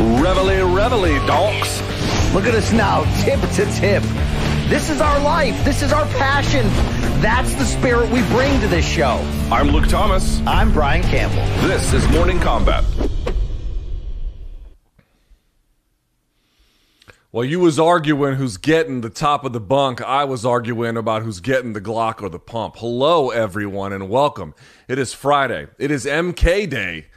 Reveille, reveille, donks. Look at us now, tip to tip. This is our life. This is our passion. That's the spirit we bring to this show. I'm Luke Thomas. I'm Brian Campbell. This is Morning Combat. While you was arguing who's getting the top of the bunk, I was arguing about who's getting the Glock or the pump. Hello, everyone, and welcome. It is Friday. It is MK Day,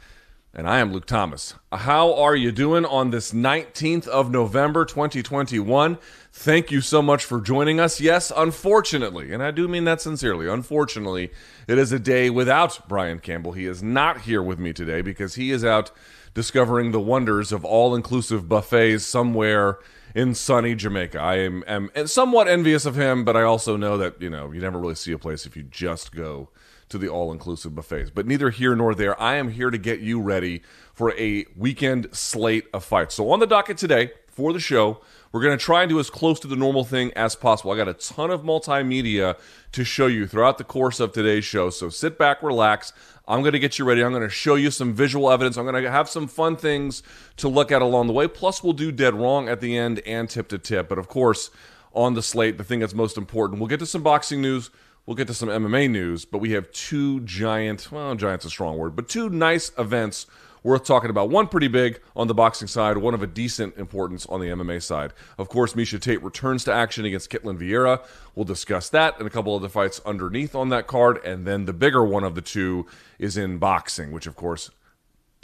and I am Luke Thomas. How are you doing on this 19th of November, 2021? Thank you so much for joining us. Yes, unfortunately, and I do mean that sincerely, unfortunately, it is a day without Brian Campbell. He is not here with me today because he is out discovering the wonders of all inclusive buffets somewhere in sunny Jamaica. I am, am somewhat envious of him, but I also know that, you know, you never really see a place if you just go to the all inclusive buffets. But neither here nor there. I am here to get you ready for a weekend slate of fights. So on the docket today for the show, we're going to try and do as close to the normal thing as possible. I got a ton of multimedia to show you throughout the course of today's show. So sit back, relax. I'm going to get you ready. I'm going to show you some visual evidence. I'm going to have some fun things to look at along the way. Plus, we'll do dead wrong at the end and tip to tip. But of course, on the slate, the thing that's most important, we'll get to some boxing news. We'll get to some MMA news, but we have two giant, well, giant's a strong word, but two nice events worth talking about. One pretty big on the boxing side, one of a decent importance on the MMA side. Of course, Miesha Tate returns to action against Ketlen Vieira. We'll discuss that and a couple other fights underneath on that card. And then the bigger one of the two is in boxing, which, of course,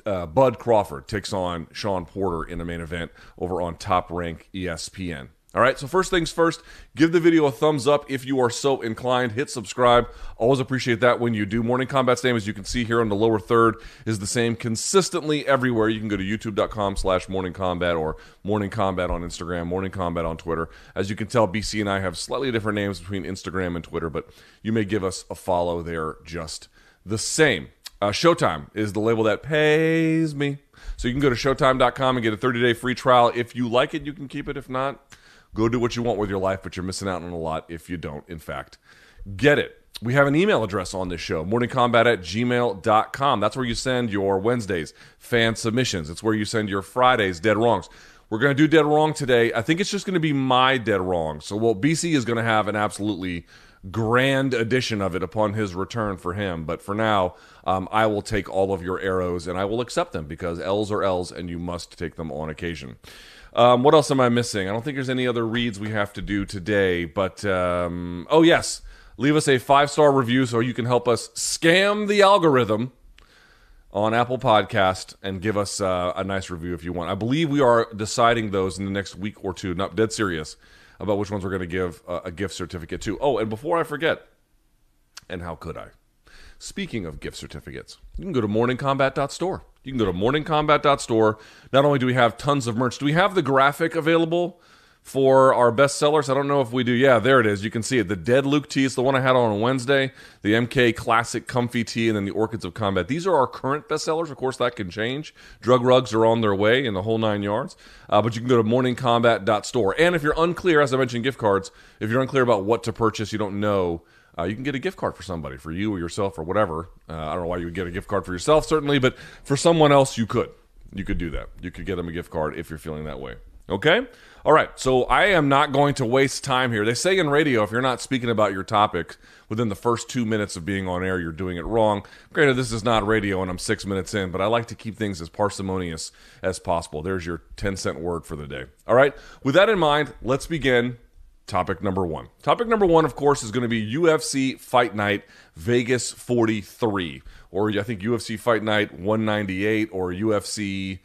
uh, Bud Crawford takes on Sean Porter in a main event over on Top Rank ESPN. All right, so first things first, give the video a thumbs up if you are so inclined. Hit subscribe. Always appreciate that when you do. Morning Combat's name, as you can see here on the lower third, is the same consistently everywhere. You can go to youtube.com slash morning combat or morning combat on Instagram, morning combat on Twitter. As you can tell, BC and I have slightly different names between Instagram and Twitter, but you may give us a follow there just the same. Uh, Showtime is the label that pays me. So you can go to showtime.com and get a 30 day free trial. If you like it, you can keep it. If not, go do what you want with your life, but you're missing out on a lot if you don't, in fact, get it. We have an email address on this show, morningcombat at gmail.com. That's where you send your Wednesdays fan submissions. It's where you send your Fridays dead wrongs. We're going to do dead wrong today. I think it's just going to be my dead wrong. So, well, BC is going to have an absolutely grand edition of it upon his return for him. But for now, um, I will take all of your arrows and I will accept them because L's are L's and you must take them on occasion. Um, what else am I missing? I don't think there's any other reads we have to do today. But um, oh yes, leave us a five star review so you can help us scam the algorithm on Apple Podcast and give us uh, a nice review if you want. I believe we are deciding those in the next week or two. Not dead serious about which ones we're going to give uh, a gift certificate to. Oh, and before I forget, and how could I? Speaking of gift certificates, you can go to morningcombat.store. You can go to morningcombat.store. Not only do we have tons of merch, do we have the graphic available for our best sellers? I don't know if we do. Yeah, there it is. You can see it. The Dead Luke tee is the one I had on Wednesday, the MK Classic Comfy tee, and then the Orchids of Combat. These are our current best sellers. Of course, that can change. Drug rugs are on their way in the whole nine yards. Uh, but you can go to morningcombat.store. And if you're unclear, as I mentioned, gift cards, if you're unclear about what to purchase, you don't know uh, you can get a gift card for somebody, for you or yourself or whatever. Uh, I don't know why you would get a gift card for yourself, certainly, but for someone else, you could. You could do that. You could get them a gift card if you're feeling that way. Okay? All right, so I am not going to waste time here. They say in radio, if you're not speaking about your topic within the first two minutes of being on air, you're doing it wrong. Granted, this is not radio and I'm six minutes in, but I like to keep things as parsimonious as possible. There's your 10 cent word for the day. All right, with that in mind, let's begin topic number one. Topic number one, of course, is going to be UFC Fight Night Vegas 43, or I think UFC Fight Night 198, or UFC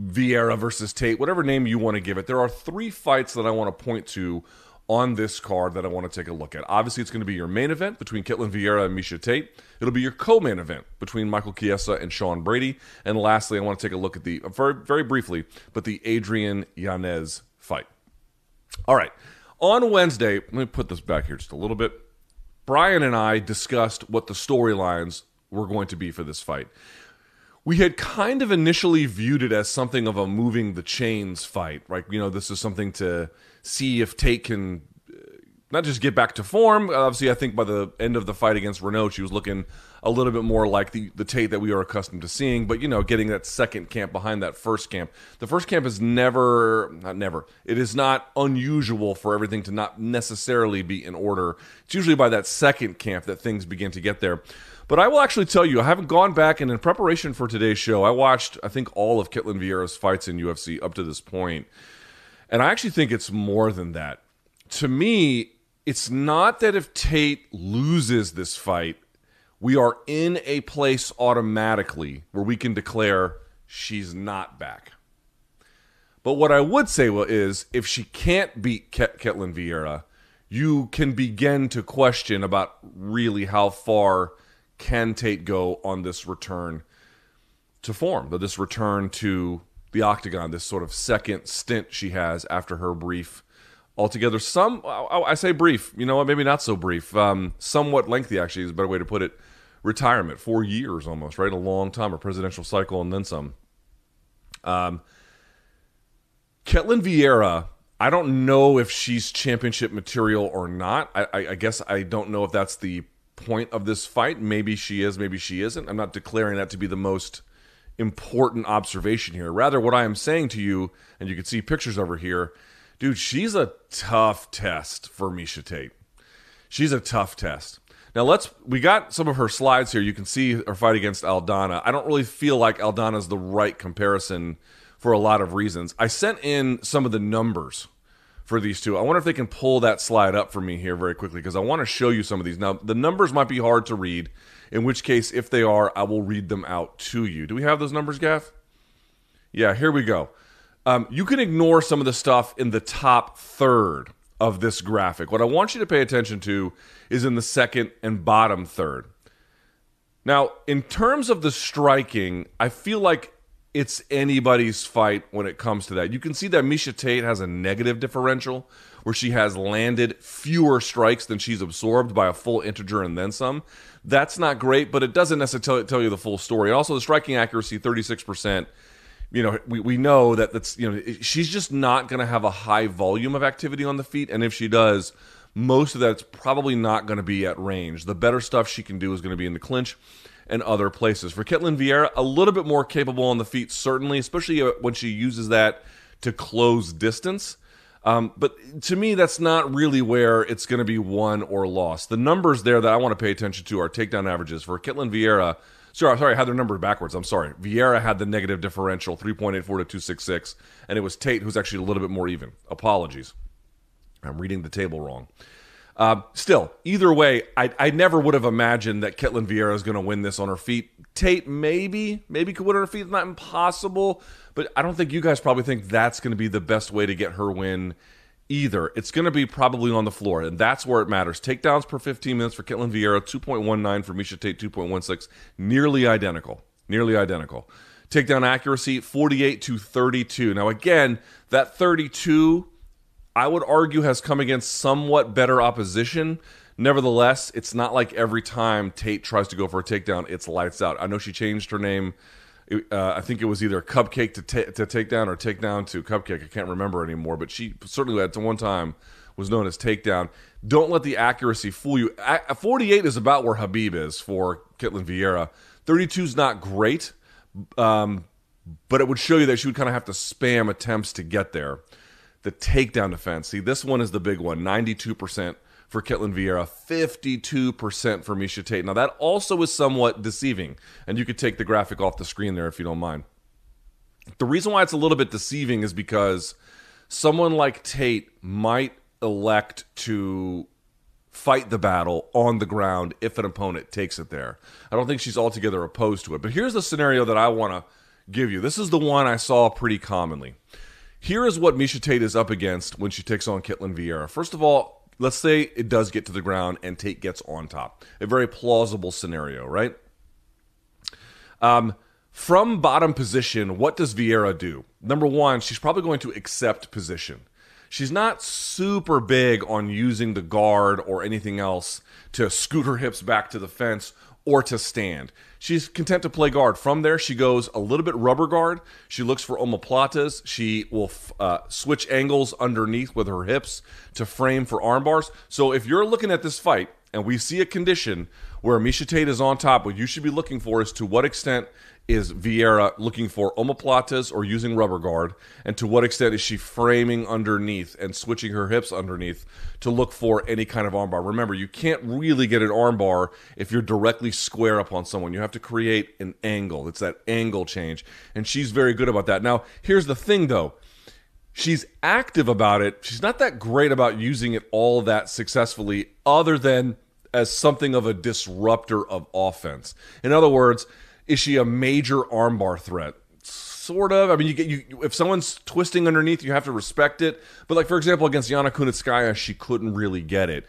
Vieira versus Tate, whatever name you want to give it. There are three fights that I want to point to on this card that I want to take a look at. Obviously, it's going to be your main event between Ketlen Vieira and Miesha Tate. It'll be your co-main event between Michael Chiesa and Sean Brady. And lastly, I want to take a look at the very, very briefly, but the Adrian Yanez fight. All right. On Wednesday, let me put this back here just a little bit. Brian and I discussed what the storylines were going to be for this fight. We had kind of initially viewed it as something of a moving the chains fight, right? You know, this is something to see if Tate can uh, not just get back to form. Obviously, I think by the end of the fight against Reneau, she was looking a little bit more like the, the Tate that we are accustomed to seeing. But, you know, getting that second camp behind that first camp. The first camp is never, not never, it is not unusual for everything to not necessarily be in order. It's usually by that second camp that things begin to get there. But I will actually tell you, I haven't gone back and in preparation for today's show, I watched, I think, all of Ketlen Vieira's fights in UFC up to this point. And I actually think it's more than that. To me, it's not that if Tate loses this fight, we are in a place automatically where we can declare she's not back. But what I would say is if she can't beat Ket- Ketlen Vieira, you can begin to question about really how far can Tate go on this return to form, this return to the octagon, this sort of second stint she has after her brief, altogether some I say brief, you know what, maybe not so brief, um, somewhat lengthy actually is a better way to put it. Retirement, four years almost, right? A long time, a presidential cycle, and then some. Um, Ketlen Vieira, I don't know if she's championship material or not. I, I, I guess I don't know if that's the point of this fight. Maybe she is, maybe she isn't. I'm not declaring that to be the most important observation here. Rather, what I am saying to you, and you can see pictures over here, dude, she's a tough test for Miesha Tate. She's a tough test. Now let's we got some of her slides here. You can see her fight against Aldana. I don't really feel like Aldana is the right comparison for a lot of reasons. I sent in some of the numbers for these two. I wonder if they can pull that slide up for me here very quickly because I want to show you some of these. Now, the numbers might be hard to read, in which case, if they are, I will read them out to you. Do we have those numbers, Gaff? Yeah, here we go. Um, you can ignore some of the stuff in the top third of this graphic. What I want you to pay attention to is in the second and bottom third. Now, in terms of the striking, I feel like it's anybody's fight when it comes to that. You can see that Miesha Tate has a negative differential where she has landed fewer strikes than she's absorbed by a full integer and then some. That's not great, but it doesn't necessarily tell you the full story. Also, the striking accuracy, 36%. You know, we, we know that that's, you know, she's just not going to have a high volume of activity on the feet. And if she does, most of that's probably not going to be at range. The better stuff she can do is going to be in the clinch and other places. For Ketlen Vieira, a little bit more capable on the feet, certainly, especially uh, when she uses that to close distance. Um, but to me, that's not really where it's going to be won or lost. The numbers there that I want to pay attention to are takedown averages. For Ketlen Vieira, sorry, sorry, I had their number backwards. I'm sorry. Vieira had the negative differential, 3.84 to 266, and it was Tate who's actually a little bit more even. Apologies. I'm reading the table wrong. Uh, still, either way, I, I never would have imagined that Ketlen Vieira is going to win this on her feet. Tate maybe, maybe could win on her feet. Not impossible, but I don't think you guys probably think that's going to be the best way to get her win either. It's going to be probably on the floor, and that's where it matters. Takedowns per 15 minutes for Ketlen Vieira, 2.19 for Miesha Tate, 2.16. Nearly identical. Nearly identical. Takedown accuracy, 48 to 32. Now, again, that 32 I would argue has come against somewhat better opposition. Nevertheless, it's not like every time Tate tries to go for a takedown, it's lights out. I know she changed her name. Uh, I think it was either Cupcake to, ta- to takedown or takedown to Cupcake. I can't remember anymore, but she certainly at one time was known as takedown. Don't let the accuracy fool you. A- 48 is about where Khabib is for Ketlen Vieira. 32 is not great, um, but it would show you that she would kind of have to spam attempts to get there. the takedown defense. See, this one is the big one 92% for Ketlen Vieira, 52% for Miesha Tate. Now, that also is somewhat deceiving. And you could take the graphic off the screen there if you don't mind. The reason why it's a little bit deceiving is because someone like Tate might elect to fight the battle on the ground if an opponent takes it there. I don't think she's altogether opposed to it. But here's the scenario that I want to give you. This is the one I saw pretty commonly. Here is what Miesha Tate is up against when she takes on Ketlen Vieira. First of all, let's say it does get to the ground and Tate gets on top. A very plausible scenario, right? Um, from bottom position, what does Vieira do? Number one, she's probably going to accept position. She's not super big on using the guard or anything else to scoot her hips back to the fence or to stand. She's content to play guard. From there, she goes a little bit rubber guard. She looks for omoplatas. She will uh, switch angles underneath with her hips to frame for arm bars. So if you're looking at this fight and we see a condition where Miesha Tate is on top, what you should be looking for is to what extent is Vieira looking for omoplatas or using rubber guard? And to what extent is she framing underneath and switching her hips underneath to look for any kind of armbar? Remember, you can't really get an armbar if you're directly square up on someone. You have to create an angle. It's that angle change. And she's very good about that. Now, here's the thing though. She's active about it. She's not that great about using it all that successfully, other than as something of a disruptor of offense. In other words, is she a major armbar threat? Sort of. I mean, you get you if someone's twisting underneath, you have to respect it. But like for example, against Yana Kunitskaya, she couldn't really get it.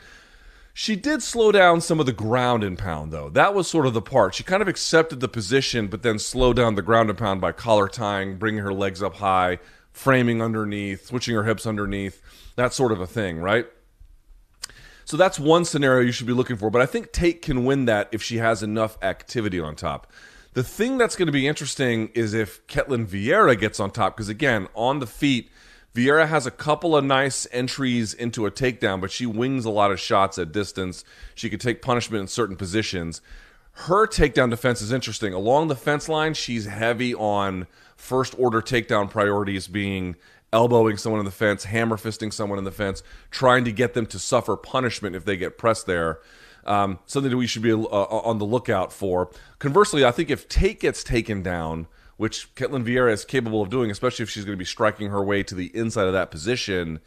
She did slow down some of the ground and pound, though. That was sort of the part. She kind of accepted the position, but then slowed down the ground and pound by collar tying, bringing her legs up high, framing underneath, switching her hips underneath, that sort of a thing, right? So that's one scenario you should be looking for. But I think Tate can win that if she has enough activity on top. The thing that's going to be interesting is if Ketlen Vieira gets on top, because again, on the feet, Vieira has a couple of nice entries into a takedown, but she wings a lot of shots at distance. She could take punishment in certain positions. Her takedown defense is interesting. Along the fence line, she's heavy on first order takedown priorities being elbowing someone in the fence, hammer fisting someone in the fence, trying to get them to suffer punishment if they get pressed there. Um, something that we should be uh, on the lookout for. Conversely, I think if Tate gets taken down, which Ketlen Vieira is capable of doing, especially if she's going to be striking her way to the inside of that position,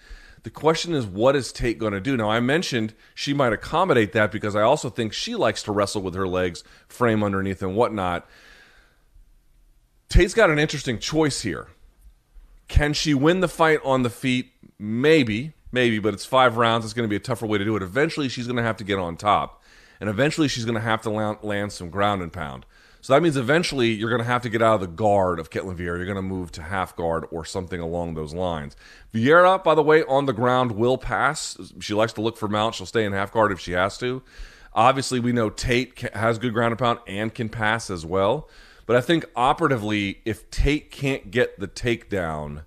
the question is, what is Tate going to do? Now, I mentioned she might accommodate that because I also think she likes to wrestle with her legs, frame underneath, and whatnot. Tate's got an interesting choice here. Can she win the fight on the feet? Maybe. Maybe, but it's five rounds. It's going to be a tougher way to do it. Eventually, she's going to have to get on top, and eventually, she's going to have to land, some ground and pound. So that means eventually you're going to have to get out of the guard of Ketlen Vieira. You're going to move to half guard or something along those lines. Vieira, by the way, on the ground will pass. She likes to look for mount. She'll stay in half guard if she has to. Obviously, we know Tate has good ground and pound and can pass as well. But I think operatively, if Tate can't get the takedown,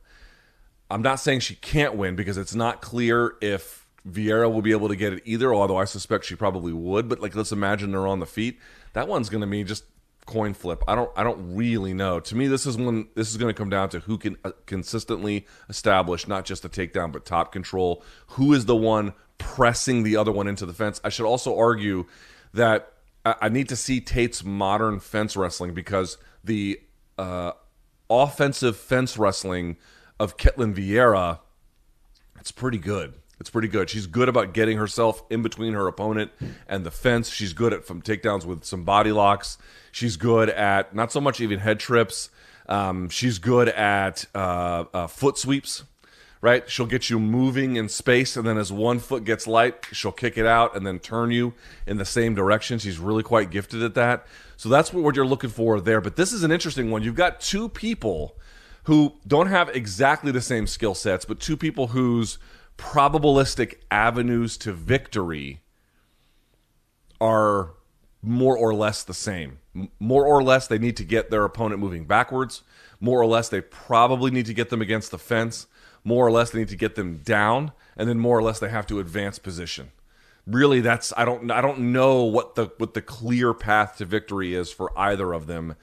I'm not saying she can't win because it's not clear if Vieira will be able to get it either, although I suspect she probably would. But like, let's imagine they're on the feet. That one's to be just coin flip. I don't. I don't really know. To me, this is when this is going to come down to who can uh, consistently establish not just the takedown but top control. Who is the one pressing the other one into the fence? I should also argue that I, need to see Tate's modern fence wrestling because the uh, offensive fence wrestling of Ketlen Vieira, it's pretty good. It's pretty good. She's good about getting herself in between her opponent and the fence. She's good at from takedowns with some body locks. She's good at not so much even head trips. Um, she's good at uh, uh, foot sweeps. Right, she'll get you moving in space, and then as one foot gets light, she'll kick it out and then turn you in the same direction. She's really quite gifted at that. So that's what you're looking for there. But this is an interesting one. You've got two people who don't have exactly the same skill sets, but two people whose probabilistic avenues to victory are more or less the same. More or less, they need to get their opponent moving backwards. More or less, they probably need to get them against the fence. More or less, they need to get them down, and then more or less, they have to advance position. Really, that's I don't I don't know what the what the clear path to victory is for either of them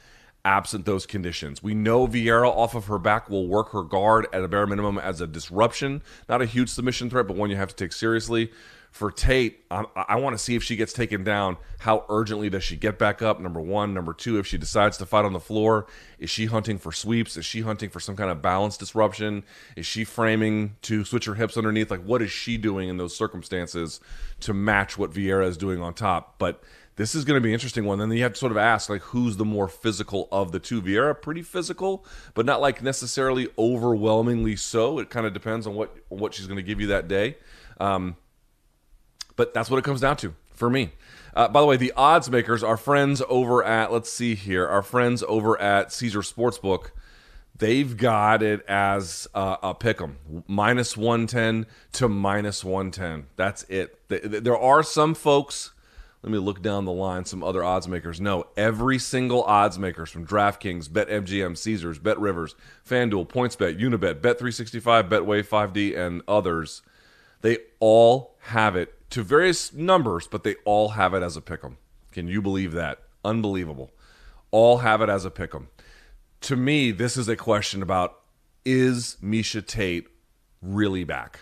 absent those conditions. We know Vieira off of her back will work her guard at a bare minimum as a disruption, not a huge submission threat, but one you have to take seriously. For Tate, I, I want to see if she gets taken down. How urgently does she get back up? Number one. Number two, if she decides to fight on the floor, is she hunting for sweeps? Is she hunting for some kind of balance disruption? Is she framing to switch her hips underneath? Like, what is she doing in those circumstances to match what Vieira is doing on top? But this is going to be an interesting one. Then you have to sort of ask, like, who's the more physical of the two? Vieira, pretty physical, but not like necessarily overwhelmingly so. It kind of depends on what what she's going to give you that day. Um, but that's what it comes down to for me. Uh, by the way, the odds makers, our friends over at, let's see here, our friends over at Caesar Sportsbook, they've got it as uh, a pick 'em minus 110 to minus 110. That's it. There are some folks, let me look down the line, some other odds makers. No, every single odds makers from DraftKings, BetMGM, Caesars, Bet Rivers, FanDuel, PointsBet, Unibet, Bet365, Betway 5D, and others, they all have it to various numbers, but they all have it as a pick 'em. Can you believe that? Unbelievable. All have it as a pick 'em. To me, this is a question about is Miesha Tate really back?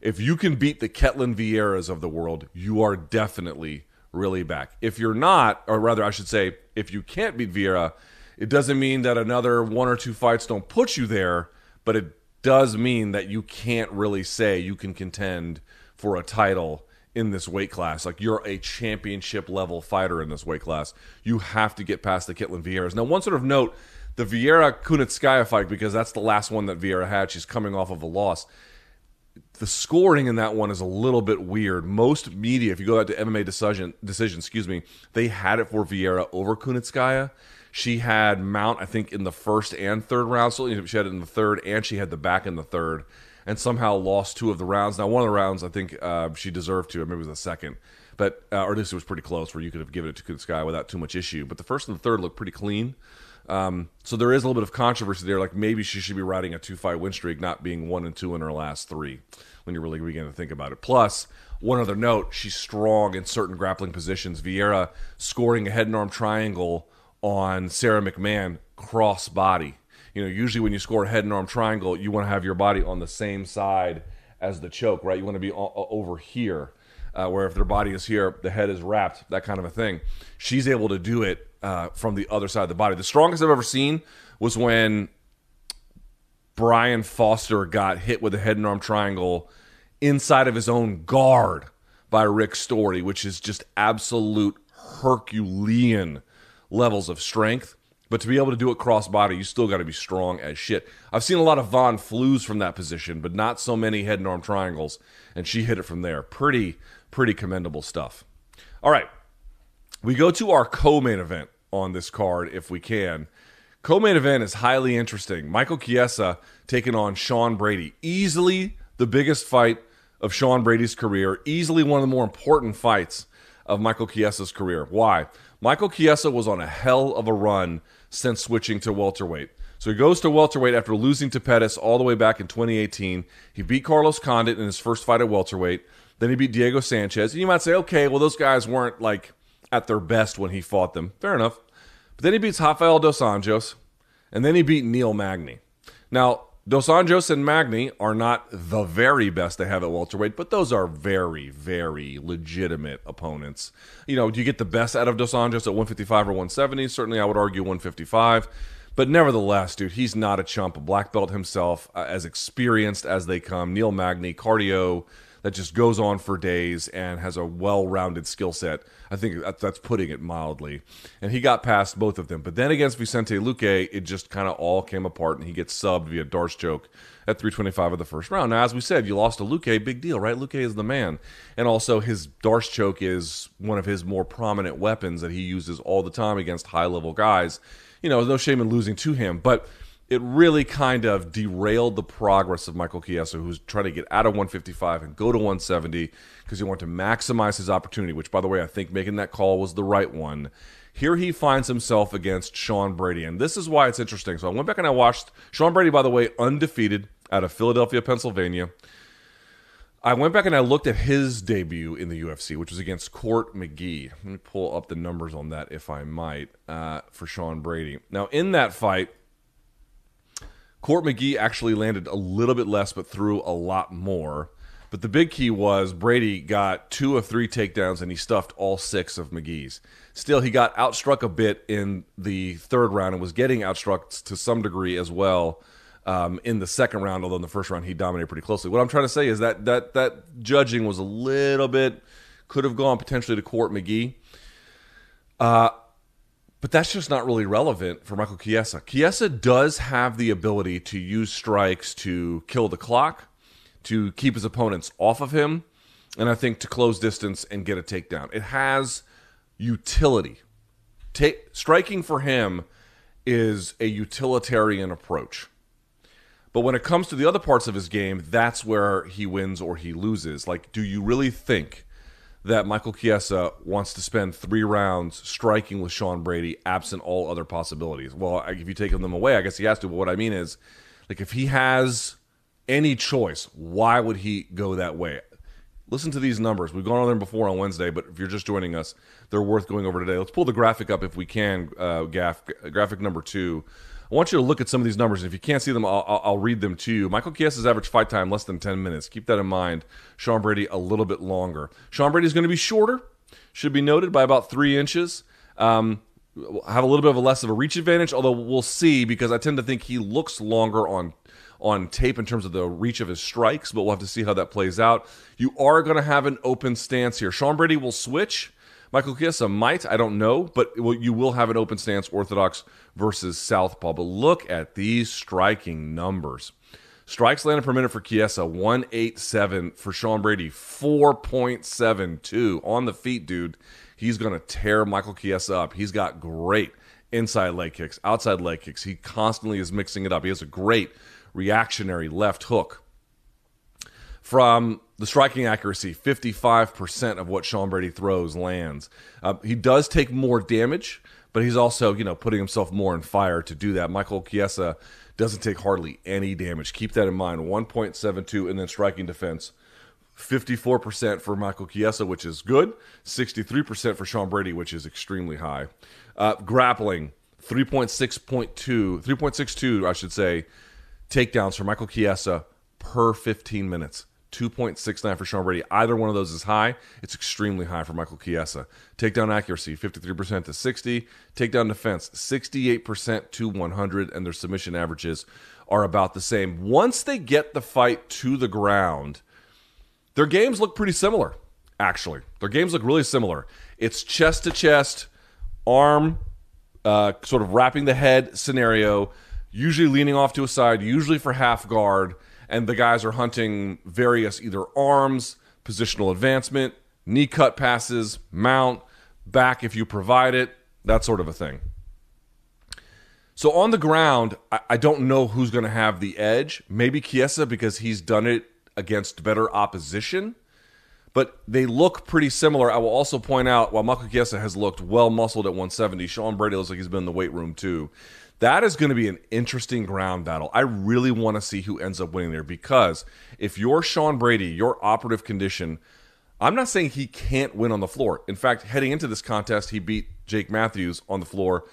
If you can beat the Ketlen Vieiras of the world, you are definitely really back. If you're not, or rather, I should say, if you can't beat Vieira, it doesn't mean that another one or two fights don't put you there, but it does mean that you can't really say you can contend for a title in this weight class. Like you're a championship level fighter in this weight class. You have to get past the Ketlen Vieiras. Now, one sort of note the Vieira Kunitskaya fight, because that's the last one that Vieira had. She's coming off of a loss. The scoring in that one is a little bit weird. Most media, if you go out to MMA decision, decision, excuse me, they had it for Vieira over Kunitskaya. She had Mount, I think, in the first and third round. So she had it in the third, and she had the back in the third and somehow lost two of the rounds. Now, one of the rounds I think uh, she deserved to. Maybe it was the second, but uh, or at least it was pretty close where you could have given it to Sky without too much issue. But the first and the third looked pretty clean. Um, so there is a little bit of controversy there. Like maybe she should be riding a two fight win streak, not being one and two in her last three. When you really begin to think about it. Plus, one other note: she's strong in certain grappling positions. Vieira scoring a head and arm triangle on Sara McMann cross body you know, usually when you score a head and arm triangle, you want to have your body on the same side as the choke, right? You want to be o- over here, uh, where if their body is here, the head is wrapped, that kind of a thing. She's able to do it uh, from the other side of the body. The strongest I've ever seen was when Brian Foster got hit with a head and arm triangle inside of his own guard by Rick Story, which is just absolute Herculean levels of strength. But to be able to do it cross body, you still got to be strong as shit. I've seen a lot of Von Flues from that position, but not so many head and arm triangles. And she hit it from there. Pretty, pretty commendable stuff. All right. We go to our co main event on this card if we can. Co main event is highly interesting. Michael Chiesa taking on Sean Brady. Easily the biggest fight of Sean Brady's career. Easily one of the more important fights of Michael Chiesa's career. Why? Michael Chiesa was on a hell of a run since switching to welterweight. So he goes to welterweight after losing to Pettis all the way back in 2018. He beat Carlos Condit in his first fight at welterweight. Then he beat Diego Sanchez. And you might say, okay, well, those guys weren't like at their best when he fought them. Fair enough. But then he beats Rafael Dos Anjos, and then he beat Neil Magny. Now, Dos Anjos and Magny are not the very best they have at welterweight, but those are very, very legitimate opponents. You know, do you get the best out of Dos Anjos at 155 or 170? Certainly, I would argue 155. But nevertheless, dude, he's not a chump. A black belt himself, uh, as experienced as they come. Neil Magny, cardio, that just goes on for days and has a well-rounded skill set. I think that's putting it mildly. And he got past both of them. But then against Vicente Luque, it just kind of all came apart, and he gets subbed via D'Arce choke at 325 of the first round. Now, as we said, you lost to Luque, big deal, right? Luque is the man. And also, his D'Arce choke is one of his more prominent weapons that he uses all the time against high-level guys. You know, no shame in losing to him, but – it really kind of derailed the progress of Michael Chiesa, who's trying to get out of 155 and go to 170 because he wanted to maximize his opportunity, which, by the way, I think making that call was the right one. Here he finds himself against Sean Brady, and this is why it's interesting. So I went back and I watched Sean Brady, by the way, undefeated out of Philadelphia, Pennsylvania. I went back and I looked at his debut in the UFC, which was against Court McGee. Let me pull up the numbers on that, if I might, uh, for Sean Brady. Now, in that fight, Court McGee actually landed a little bit less, but threw a lot more. But the big key was Brady got two of three takedowns and he stuffed all six of McGee's. Still, he got outstruck a bit in the third round and was getting outstruck to some degree as well um, in the second round. Although in the first round he dominated pretty closely. What I'm trying to say is that that that judging was a little bit could have gone potentially to Court McGee. Uh, but that's just not really relevant for Michael Chiesa. Chiesa does have the ability to use strikes to kill the clock, to keep his opponents off of him, and I think to close distance and get a takedown. It has utility. Striking for him is a utilitarian approach. But when it comes to the other parts of his game, that's where he wins or he loses. Like, do you really think that Michael Chiesa wants to spend three rounds striking with Sean Brady, absent all other possibilities? Well, if you take them away, I guess he has to. But what I mean is, like, if he has any choice, why would he go that way? Listen to these numbers. We've gone on them before on Wednesday, but if you're just joining us, they're worth going over today. Let's pull the graphic up if we can, uh, Gaff. Graphic number two. I want you to look at some of these numbers. If you can't see them, I'll, I'll read them to you. Michael Chiesa's average fight time less than 10 minutes. Keep that in mind. Sean Brady a little bit longer. Sean Brady is going to be shorter, should be noted, by about three inches. Um, have a little bit of a less of a reach advantage, although we'll see because I tend to think he looks longer on on tape in terms of the reach of his strikes, but we'll have to see how that plays out. You are going to have an open stance here. Sean Brady will switch. Michael Chiesa might, I don't know, but you will have an open stance, orthodox versus southpaw. But look at these striking numbers. Strikes landed per minute for Chiesa, 187 for Sean Brady, 4.72 on the feet, dude. He's going to tear Michael Chiesa up. He's got great inside leg kicks, outside leg kicks. He constantly is mixing it up. He has a great reactionary left hook. From the striking accuracy, 55% of what Sean Brady throws lands. Uh, he does take more damage, but he's also, you know, putting himself more in fire to do that. Michael Chiesa doesn't take hardly any damage. Keep that in mind. 1.72 and then striking defense. 54% for Michael Chiesa, which is good. 63% for Sean Brady, which is extremely high. Uh, grappling, 3.6.2, 3.62, I should say, takedowns for Michael Chiesa per 15 minutes. 2.69 for Sean Brady. Either one of those is high. It's extremely high for Michael Chiesa. Takedown accuracy, 53% to 60. Takedown defense, 68% to 100. And their submission averages are about the same. Once they get the fight to the ground, their games look pretty similar, actually. Their games look really similar. It's chest to chest, arm, uh, sort of wrapping the head scenario, usually leaning off to a side, usually for half guard and the guys are hunting various either arms, positional advancement, knee cut passes, mount, back if you provide it, that sort of a thing. So on the ground, I, don't know who's going to have the edge. Maybe Chiesa because he's done it against better opposition. But they look pretty similar. I will also point out while Michael Chiesa has looked well muscled at 170, Sean Brady looks like he's been in the weight room too. That is going to be an interesting ground battle. I really want to see who ends up winning there because if you're Sean Brady, your operative condition, I'm not saying he can't win on the floor. In fact, heading into this contest, he beat Jake Matthews on the floor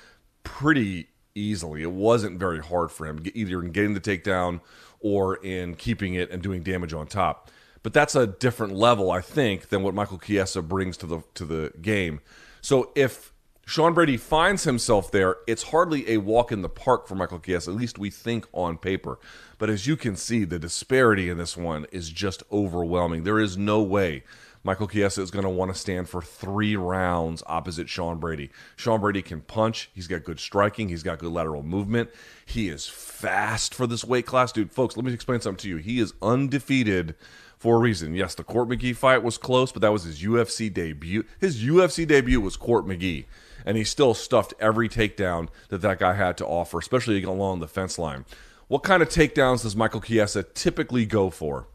pretty easily. It wasn't very hard for him, either in getting the takedown or in keeping it and doing damage on top. But that's a different level, I think, than what Michael Chiesa brings to the to the game. So if Sean Brady finds himself there. It's hardly a walk in the park for Michael Chiesa, at least we think on paper. But as you can see, the disparity in this one is just overwhelming. There is no way Michael Chiesa is going to want to stand for three rounds opposite Sean Brady. Sean Brady can punch. He's got good striking. He's got good lateral movement. He is fast for this weight class. Dude, folks, let me explain something to you. He is undefeated for a reason. Yes, the Court McGee fight was close, but that was his UFC debut. His UFC debut was Court McGee and he still stuffed every takedown that that guy had to offer, especially along the fence line. What kind of takedowns does Michael Chiesa typically go for?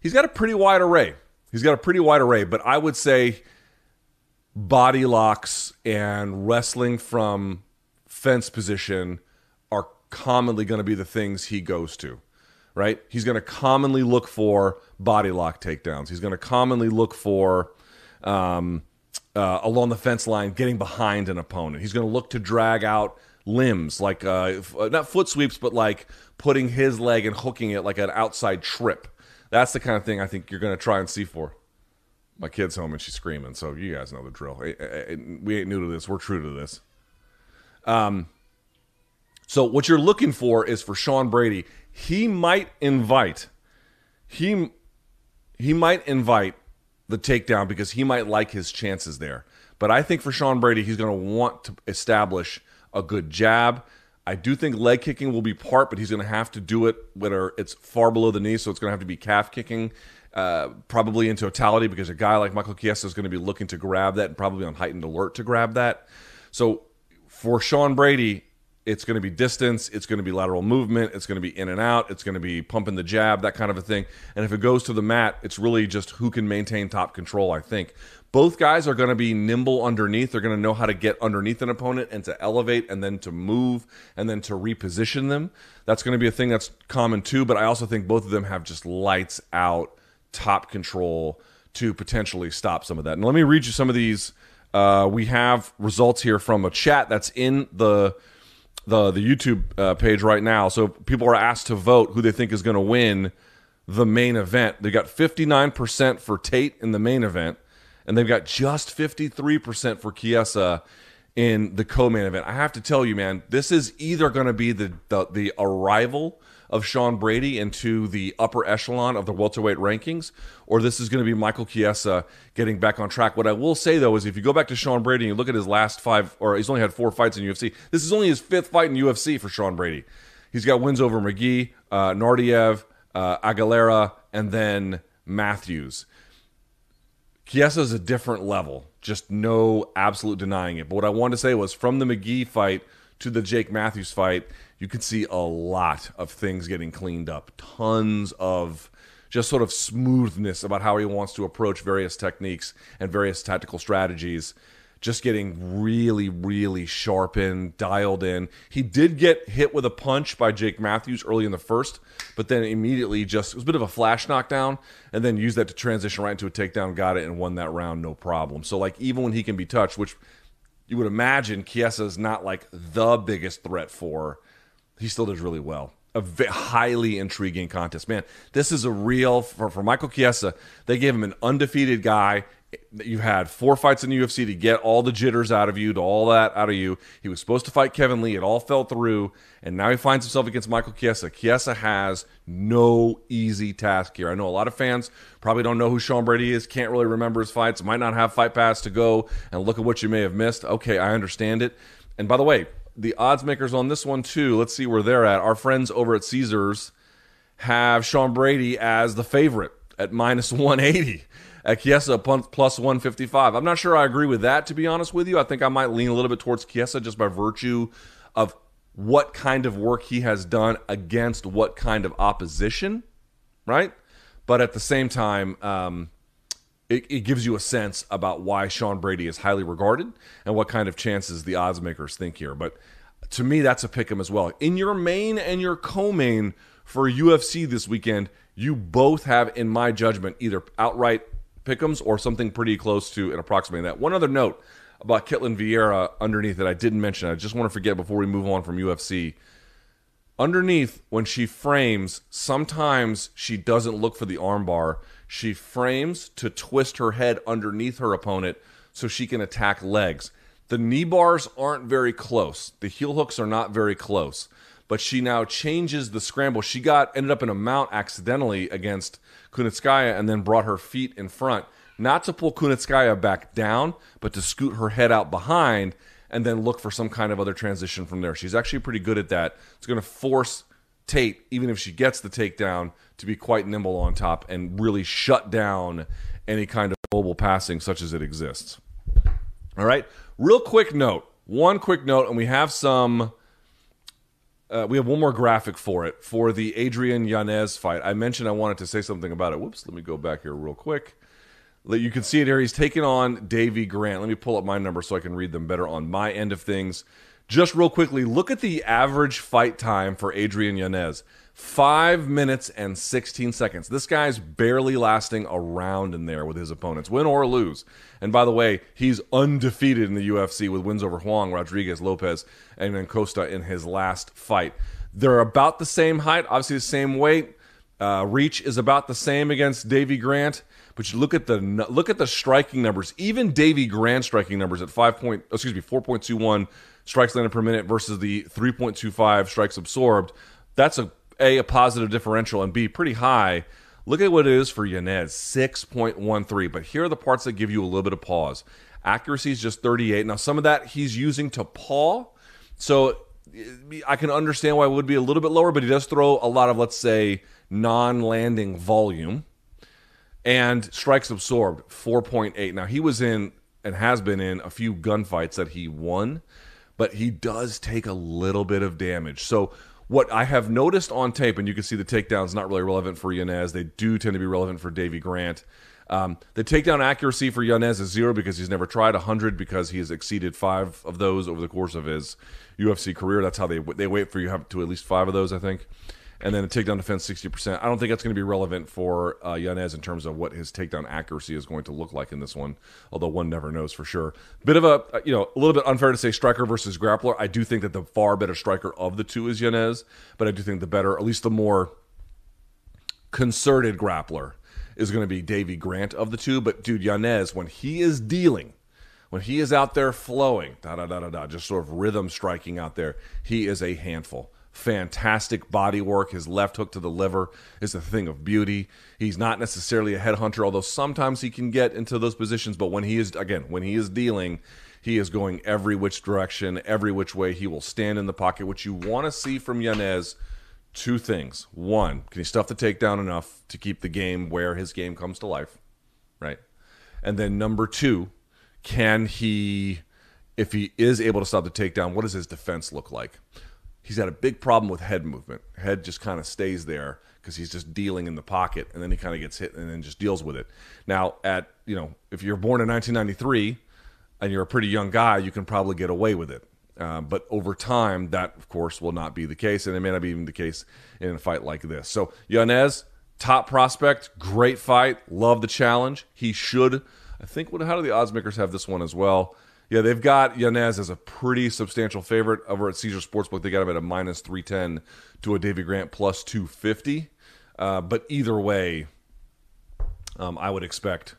He's got a pretty wide array. He's got a pretty wide array, but I would say body locks and wrestling from fence position are commonly going to be the things he goes to. right? He's going to commonly look for body lock takedowns. He's going to commonly look for um, uh, along the fence line, getting behind an opponent. He's going to look to drag out limbs, like uh, f- uh, not foot sweeps, but like putting his leg and hooking it like an outside trip. That's the kind of thing I think you're going to try and see for. My kid's home and she's screaming, so you guys know the drill. Eh, eh, eh, We ain't new to this. We're true to this. Um, so what you're looking for is for Sean Brady. He might invite. He he might invite the takedown because he might like his chances there. But I think for Sean Brady, he's going to want to establish a good jab. I do think leg kicking will be part, but he's going to have to do it whether it's far below the knee, so it's going to have to be calf kicking, uh, probably in totality, because a guy like Michael Chiesa is going to be looking to grab that and probably on heightened alert to grab that. So for Sean Brady, it's going to be distance, it's going to be lateral movement, it's going to be in and out, it's going to be pumping the jab, that kind of a thing. And if it goes to the mat, it's really just who can maintain top control, I think. Both guys are going to be nimble underneath. They're going to know how to get underneath an opponent and to elevate and then to move and then to reposition them. That's going to be a thing that's common too, but I also think both of them have just lights out top control to potentially stop some of that. And let me read you some of these. Uh, we have results here from a chat that's in the the the YouTube uh, page right now. So people are asked to vote who they think is going to win the main event. They got 59% for Tate in the main event, and they've got just 53% for Chiesa in the co-main event. I have to tell you, man, this is either going to be the, the the arrival of Sean Brady into the upper echelon of the welterweight rankings, or this is going to be Michael Chiesa getting back on track. What I will say though is, if you go back to Sean Brady and you look at his last five, or he's only had four fights in UFC. This is only his fifth fight in UFC for Sean Brady. He's got wins over McGee, uh, Naurdiev, uh, Aguilera, and then Matthews. Chiesa is a different level. Just no absolute denying it. But what I wanted to say was from the McGee fight to the Jake Matthews fight, you can see a lot of things getting cleaned up. Tons of just sort of smoothness about how he wants to approach various techniques and various tactical strategies. Just getting really, really sharpened, dialed in. He did get hit with a punch by Jake Matthews early in the first, but then immediately just it was a bit of a flash knockdown, and then used that to transition right into a takedown, got it, and won that round no problem. So like even when he can be touched, which you would imagine Chiesa is not like the biggest threat for, he still does really well. A highly intriguing contest, man. This is a real for, for Michael Chiesa. They gave him an undefeated guy. You had four fights in the UFC to get all the jitters out of you, to all that out of you. He was supposed to fight Kevin Lee. It all fell through, and now he finds himself against Michael Chiesa. Chiesa has no easy task here. I know a lot of fans probably don't know who Sean Brady is, can't really remember his fights, might not have Fight Pass to go and look at what you may have missed. Okay, I understand it. And by the way, the odds makers on this one too. Let's see where they're at. Our friends over at Caesars have Sean Brady as the favorite at minus 180. At Chiesa plus 155. I'm not sure I agree with that, to be honest with you. I think I might lean a little bit towards Chiesa just by virtue of what kind of work he has done against what kind of opposition, right? But at the same time, um, it, it, gives you a sense about why Sean Brady is highly regarded and what kind of chances the odds makers think here. But to me, that's a pick 'em as well. In your main and your co-main for UFC this weekend, you both have, in my judgment, either outright pick'ems or something pretty close to and approximating that. One other note about Ketlen Vieira underneath that I didn't mention. I just want to forget before we move on from UFC. Underneath, when she frames, sometimes she doesn't look for the armbar. She frames to twist her head underneath her opponent so she can attack legs. The knee bars aren't very close. The heel hooks are not very close. But she now changes the scramble. She got ended up in a mount accidentally against Kunitskaya and then brought her feet in front, not to pull Kunitskaya back down, but to scoot her head out behind and then look for some kind of other transition from there. She's actually pretty good at that. It's going to force Tate, even if she gets the takedown, to be quite nimble on top and really shut down any kind of mobile passing such as it exists. All right. Real quick note. One quick note, and we have some. Uh, we have one more graphic for it for the Adrian Yanez fight. I mentioned I wanted to say something about it. Whoops, let me go back here real quick. You can see it here. He's taking on Davy Grant. Let me pull up my numbers so I can read them better on my end of things. Just real quickly, look at the average fight time for Adrian Yanez. Five minutes and 16 seconds. This guy's barely lasting a round in there with his opponents, win or lose. And by the way, he's undefeated in the UFC with wins over Huang, Rodriguez, Lopez, and then Costa in his last fight. They're about the same height, obviously the same weight. Uh, reach is about the same against Davy Grant, but you look at the look at the striking numbers. Even Davy Grant striking numbers at five point, excuse me, four point two one strikes landed per minute versus the three point two five strikes absorbed. That's a a a positive differential and b pretty high. Look at what it is for Yanez, six point one three. But here are the parts that give you a little bit of pause. Accuracy is just thirty eight. Now some of that he's using to paw, so I can understand why it would be a little bit lower. But he does throw a lot of let's say non landing volume and strikes absorbed 4.8. Now, he was in and has been in a few gunfights that he won, but he does take a little bit of damage. So, what I have noticed on tape, and you can see the takedowns not really relevant for Yanez, they do tend to be relevant for Davey Grant. Um, the takedown accuracy for Yanez is zero because he's never tried 100 because he has exceeded five of those over the course of his UFC career. That's how they they wait for you have to at least five of those, I think and then a takedown defense 60%. I don't think that's going to be relevant for uh, Yanez in terms of what his takedown accuracy is going to look like in this one, although one never knows for sure. Bit of a, uh, you know, a little bit unfair to say striker versus grappler. I do think that the far better striker of the two is Yanez, but I do think the better, at least the more concerted grappler is going to be Davey Grant of the two. But dude, Yanez, when he is dealing, when he is out there flowing, da da da da da, just sort of rhythm striking out there, he is a handful fantastic body work. His left hook to the liver is a thing of beauty. He's not necessarily a headhunter, although sometimes he can get into those positions. But when he is, again, when he is dealing, he is going every which direction, every which way. He will stand in the pocket. What you want to see from Yanez, two things. One, can he stuff the takedown enough to keep the game where his game comes to life? Right. And then number two, can he, if he is able to stop the takedown, what does his defense look like? He's had a big problem with head movement. Head just kind of stays there because he's just dealing in the pocket, and then he kind of gets hit and then just deals with it. Now, at you know, if you're born in 1993 and you're a pretty young guy, you can probably get away with it. Uh, but over time, that of course will not be the case, and it may not be even the case in a fight like this. So Yanez, top prospect, great fight, love the challenge. He should. I think. What? How do the odds makers have this one as well? Yeah, they've got Yanez as a pretty substantial favorite over at Caesar Sportsbook. They got him at a minus 310 to a Davey Grant plus 250. Uh, but either way, um, I would expect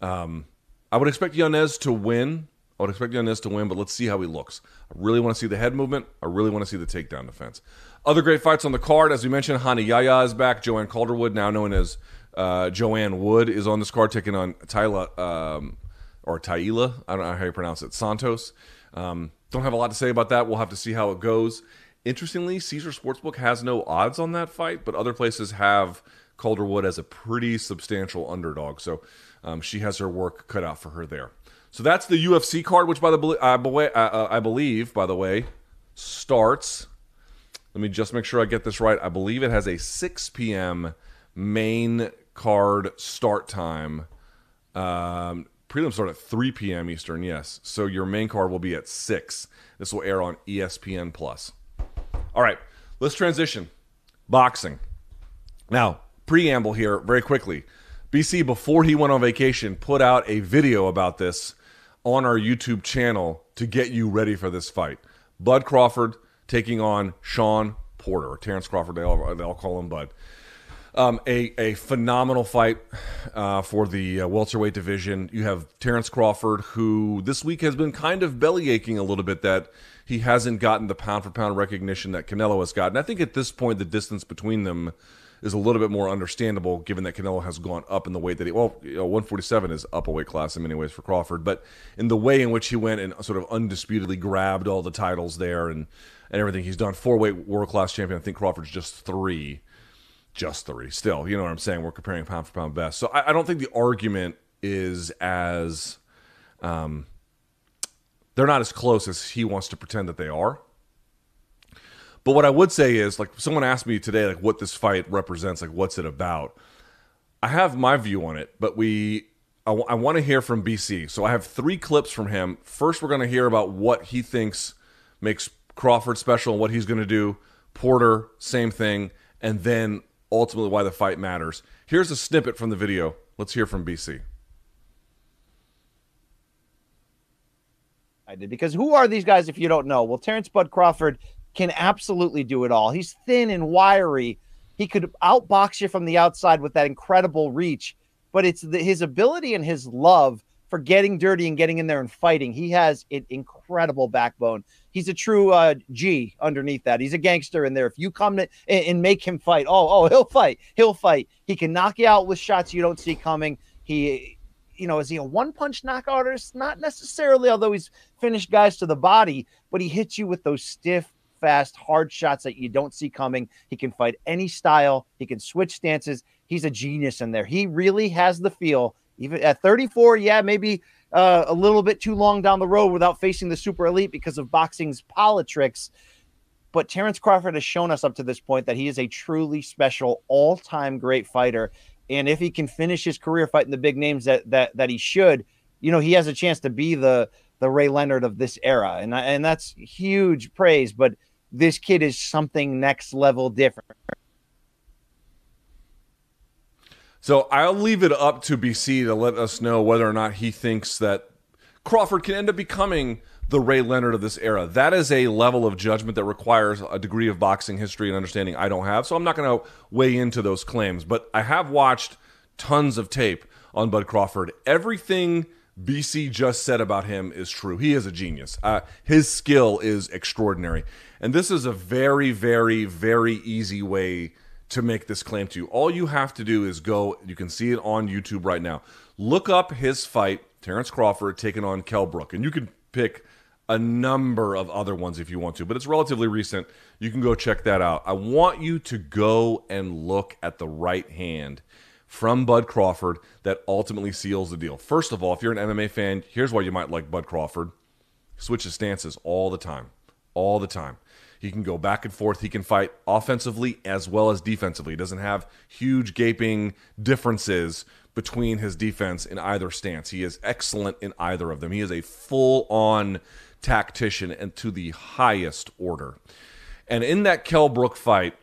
um, I would expect Yanez to win. I would expect Yanez to win, but let's see how he looks. I really want to see the head movement. I really want to see the takedown defense. Other great fights on the card, as we mentioned, Rani Yahya is back. Joanne Calderwood, now known as uh, Joanne Wood, is on this card taking on Tyler um, or Taila. I don't know how you pronounce it. Santos. Um, don't have a lot to say about that. We'll have to see how it goes. Interestingly, Caesar Sportsbook has no odds on that fight, but other places have Calderwood as a pretty substantial underdog. So um, she has her work cut out for her there. So that's the UFC card, which by the I, uh, I believe, by the way, starts. Let me just make sure I get this right. I believe it has a 6 p.m. main card start time. Um, prelims start at 3 p.m. Eastern, yes. So your main card will be at 6. This will air on ESPN Plus. All right, let's transition. Boxing. Now, preamble here very quickly. BC, before he went on vacation, put out a video about this on our YouTube channel to get you ready for this fight. Bud Crawford taking on Shawn Porter, Terrence Crawford, they all, they all call him Bud. Um, a, a phenomenal fight uh, for the uh, welterweight division. You have Terrence Crawford, who this week has been kind of belly aching a little bit that he hasn't gotten the pound for pound recognition that Canelo has gotten. I think at this point, the distance between them is a little bit more understandable given that Canelo has gone up in the weight that he, well, you know, 147 is up a weight class in many ways for Crawford, but in the way in which he went and sort of undisputedly grabbed all the titles there and, and everything he's done, four weight world class champion. I think Crawford's just three just three. Still, you know what I'm saying? We're comparing pound for pound best. So I, I don't think the argument is as um, they're not as close as he wants to pretend that they are. But what I would say is, like, someone asked me today, like, what this fight represents, like, what's it about? I have my view on it, but we, I, w- I want to hear from BC. So I have three clips from him. First, we're going to hear about what he thinks makes Crawford special and what he's going to do. Porter, same thing. And then ultimately why the fight matters. Here's a snippet from the video. Let's hear from BC. I did because who are these guys if you don't know? Well, Terrence Bud Crawford can absolutely do it all. He's thin and wiry. He could outbox you from the outside with that incredible reach, but it's the, his ability and his love for getting dirty and getting in there and fighting. He has an incredible backbone. He's a true uh, G underneath that. He's a gangster in there. If you come to, and, and make him fight, oh, oh, he'll fight. He'll fight. He can knock you out with shots you don't see coming. He you know, is he a one punch knockout artist? Not necessarily, although he's finished guys to the body, but he hits you with those stiff, fast, hard shots that you don't see coming. He can fight any style, he can switch stances. He's a genius in there. He really has the feel, even at 34, yeah, maybe uh, a little bit too long down the road without facing the super elite because of boxing's politics. But Terrence Crawford has shown us up to this point that he is a truly special, all time great fighter. And if he can finish his career fighting the big names that that that he should, you know, he has a chance to be the the Ray Leonard of this era, and and that's huge praise. But this kid is something next level different. So I'll leave it up to BC to let us know whether or not he thinks that Crawford can end up becoming the Ray Leonard of this era. That is a level of judgment that requires a degree of boxing history and understanding I don't have. So I'm not going to weigh into those claims, but I have watched tons of tape on Bud Crawford. Everything BC just said about him is true. He is a genius. Uh, his skill is extraordinary. And this is a very, very, very easy way to make this claim to you. All you have to do is go, you can see it on YouTube right now. Look up his fight, Terrence Crawford taking on Kell Brook. And you can pick a number of other ones if you want to, but it's relatively recent. You can go check that out. I want you to go and look at the right hand from Bud Crawford that ultimately seals the deal. First of all, if you're an MMA fan, here's why you might like Bud Crawford. Switches stances all the time. All the time. He can go back and forth. He can fight offensively as well as defensively. He doesn't have huge gaping differences between his defense in either stance. He is excellent in either of them. He is a full on tactician and to the highest order. And in that Kell Brook fight,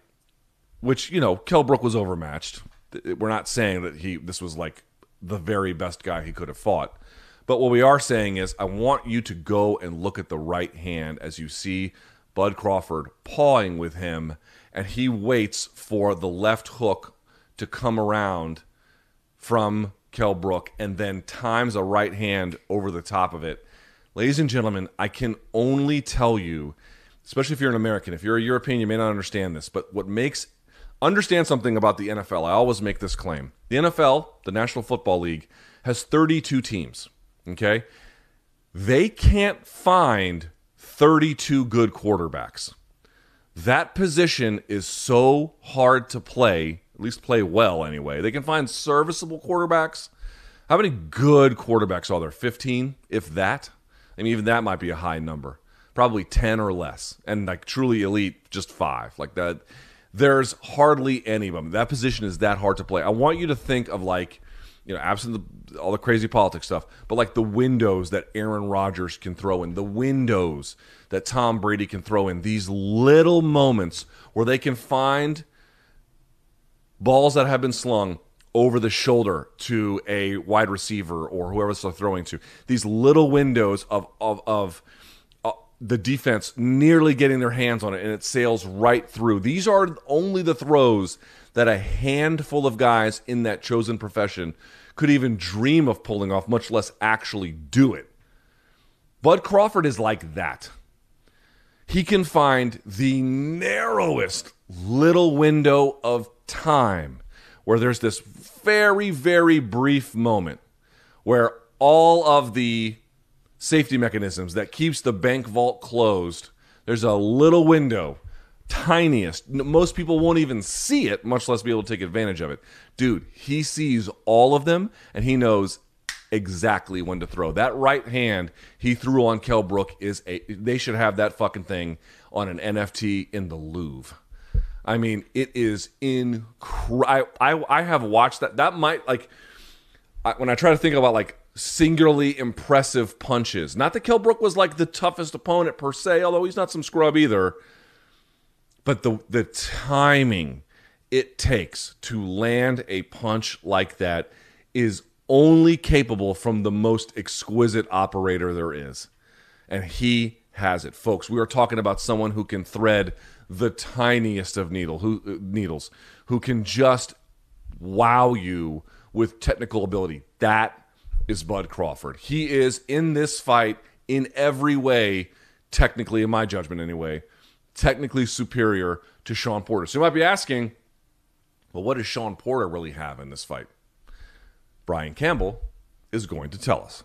which, you know, Kell Brook was overmatched. We're not saying that he this was like the very best guy he could have fought. But what we are saying is I want you to go and look at the right hand as you see Bud Crawford pawing with him and he waits for the left hook to come around from Kell Brook and then times a right hand over the top of it Ladies and gentlemen, I can only tell you, especially if you're an American, if you're a European, you may not understand this, but what makes understand something about the NFL. I always make this claim. The NFL, the National Football League, has 32 teams. Okay? They can't find 32 good quarterbacks. That position is so hard to play, at least play well anyway. They can find serviceable quarterbacks. How many good quarterbacks are there? 15, if that? I mean, even that might be a high number. Probably 10 or less. And like truly elite, just five. Like that. There's hardly any of them. That position is that hard to play. I want you to think of like, you know, absent the, all the crazy politics stuff, but like the windows that Aaron Rodgers can throw in, the windows that Tom Brady can throw in, these little moments where they can find balls that have been slung over the shoulder to a wide receiver or whoever they're throwing to. These little windows of of of uh, the defense nearly getting their hands on it and it sails right through. These are only the throws that a handful of guys in that chosen profession could even dream of pulling off, much less actually do it. Bud Crawford is like that. He can find the narrowest little window of time where there's this very, very brief moment where all of the safety mechanisms that keeps the bank vault closed, there's a little window, tiniest. Most people won't even see it, much less be able to take advantage of it. Dude, he sees all of them and he knows exactly when to throw. That right hand he threw on Kell Brook is a they should have that fucking thing on an NFT in the Louvre. I mean, it is incredible. I, I, I have watched that. That might like I, when I try to think about like singularly impressive punches, not that Kell Brook was like the toughest opponent per se, although he's not some scrub either. But the the timing it takes to land a punch like that is only capable from the most exquisite operator there is. And he has it. Folks, we are talking about someone who can thread the tiniest of needle who uh, needles, who can just wow you with technical ability. That is Bud Crawford. He is in this fight in every way, technically, in my judgment anyway, technically superior to Shawn Porter. So you might be asking, well, what does Shawn Porter really have in this fight? Brian Campbell is going to tell us.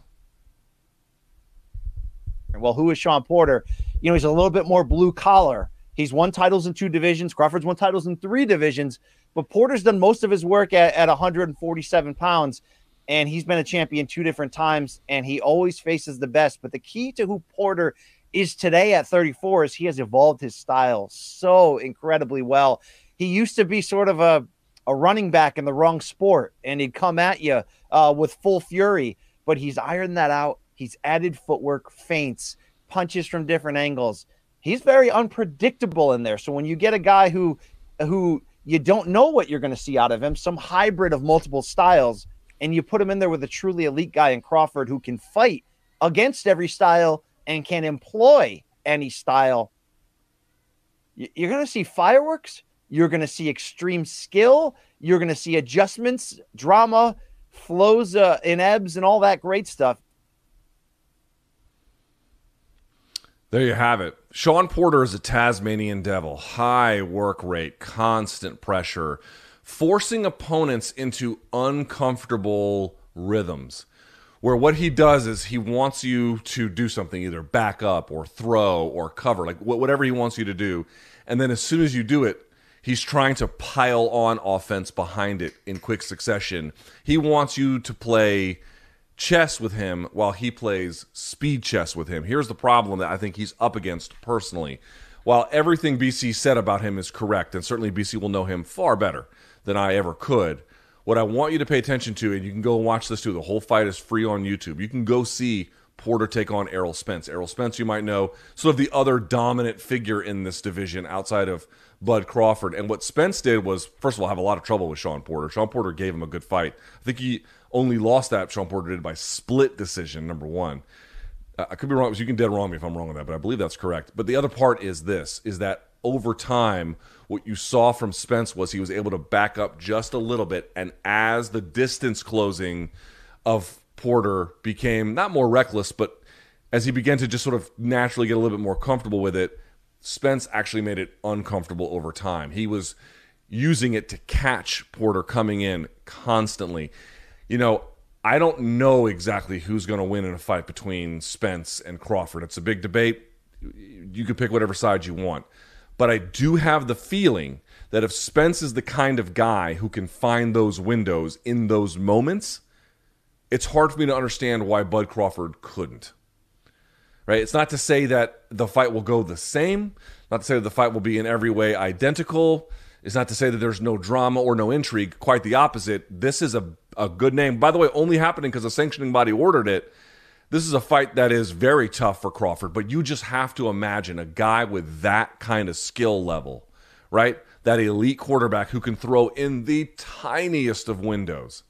Well, who is Shawn Porter? You know, he's a little bit more blue collar. He's won titles in two divisions. Crawford's won titles in three divisions. But Porter's done most of his work at, at 147 pounds, and he's been a champion two different times, and he always faces the best. But the key to who Porter is today at 34 is he has evolved his style so incredibly well. He used to be sort of a, a running back in the wrong sport, and he'd come at you uh, with full fury, but he's ironed that out. He's added footwork, feints, punches from different angles. He's very unpredictable in there. So when you get a guy who who you don't know what you're going to see out of him, some hybrid of multiple styles, and you put him in there with a truly elite guy in Crawford who can fight against every style and can employ any style, you're going to see fireworks. You're going to see extreme skill. You're going to see adjustments, drama, flows uh, in ebbs, and all that great stuff. There you have it. Shawn Porter is a Tasmanian devil. High work rate, constant pressure, forcing opponents into uncomfortable rhythms. Where what he does is he wants you to do something, either back up or throw or cover, like whatever he wants you to do. And then as soon as you do it, he's trying to pile on offense behind it in quick succession. He wants you to play chess with him while he plays speed chess with him. Here's the problem that I think he's up against personally. While everything BC said about him is correct, and certainly BC will know him far better than I ever could, what I want you to pay attention to, and you can go and watch this too, the whole fight is free on YouTube. You can go see Porter take on Errol Spence. Errol Spence, you might know, sort of the other dominant figure in this division outside of Bud Crawford. And what Spence did was, first of all, have a lot of trouble with Shawn Porter. Shawn Porter gave him a good fight. I think he only lost that Shawn Porter did by split decision. Number one, uh, I could be wrong. You can dead wrong me if I'm wrong on that, but I believe that's correct. But the other part is this: is that over time, what you saw from Spence was he was able to back up just a little bit, and as the distance closing of Porter became not more reckless, but as he began to just sort of naturally get a little bit more comfortable with it, Spence actually made it uncomfortable over time. He was using it to catch Porter coming in constantly you know, I don't know exactly who's going to win in a fight between Spence and Crawford. It's a big debate. You can pick whatever side you want. But I do have the feeling that if Spence is the kind of guy who can find those windows in those moments, it's hard for me to understand why Bud Crawford couldn't. Right? It's not to say that the fight will go the same, not to say that the fight will be in every way identical. It's not to say that there's no drama or no intrigue. Quite the opposite. This is a a good name. By the way, only happening because the sanctioning body ordered it. This is a fight that is very tough for Crawford, but you just have to imagine a guy with that kind of skill level, right? That elite quarterback who can throw in the tiniest of windows.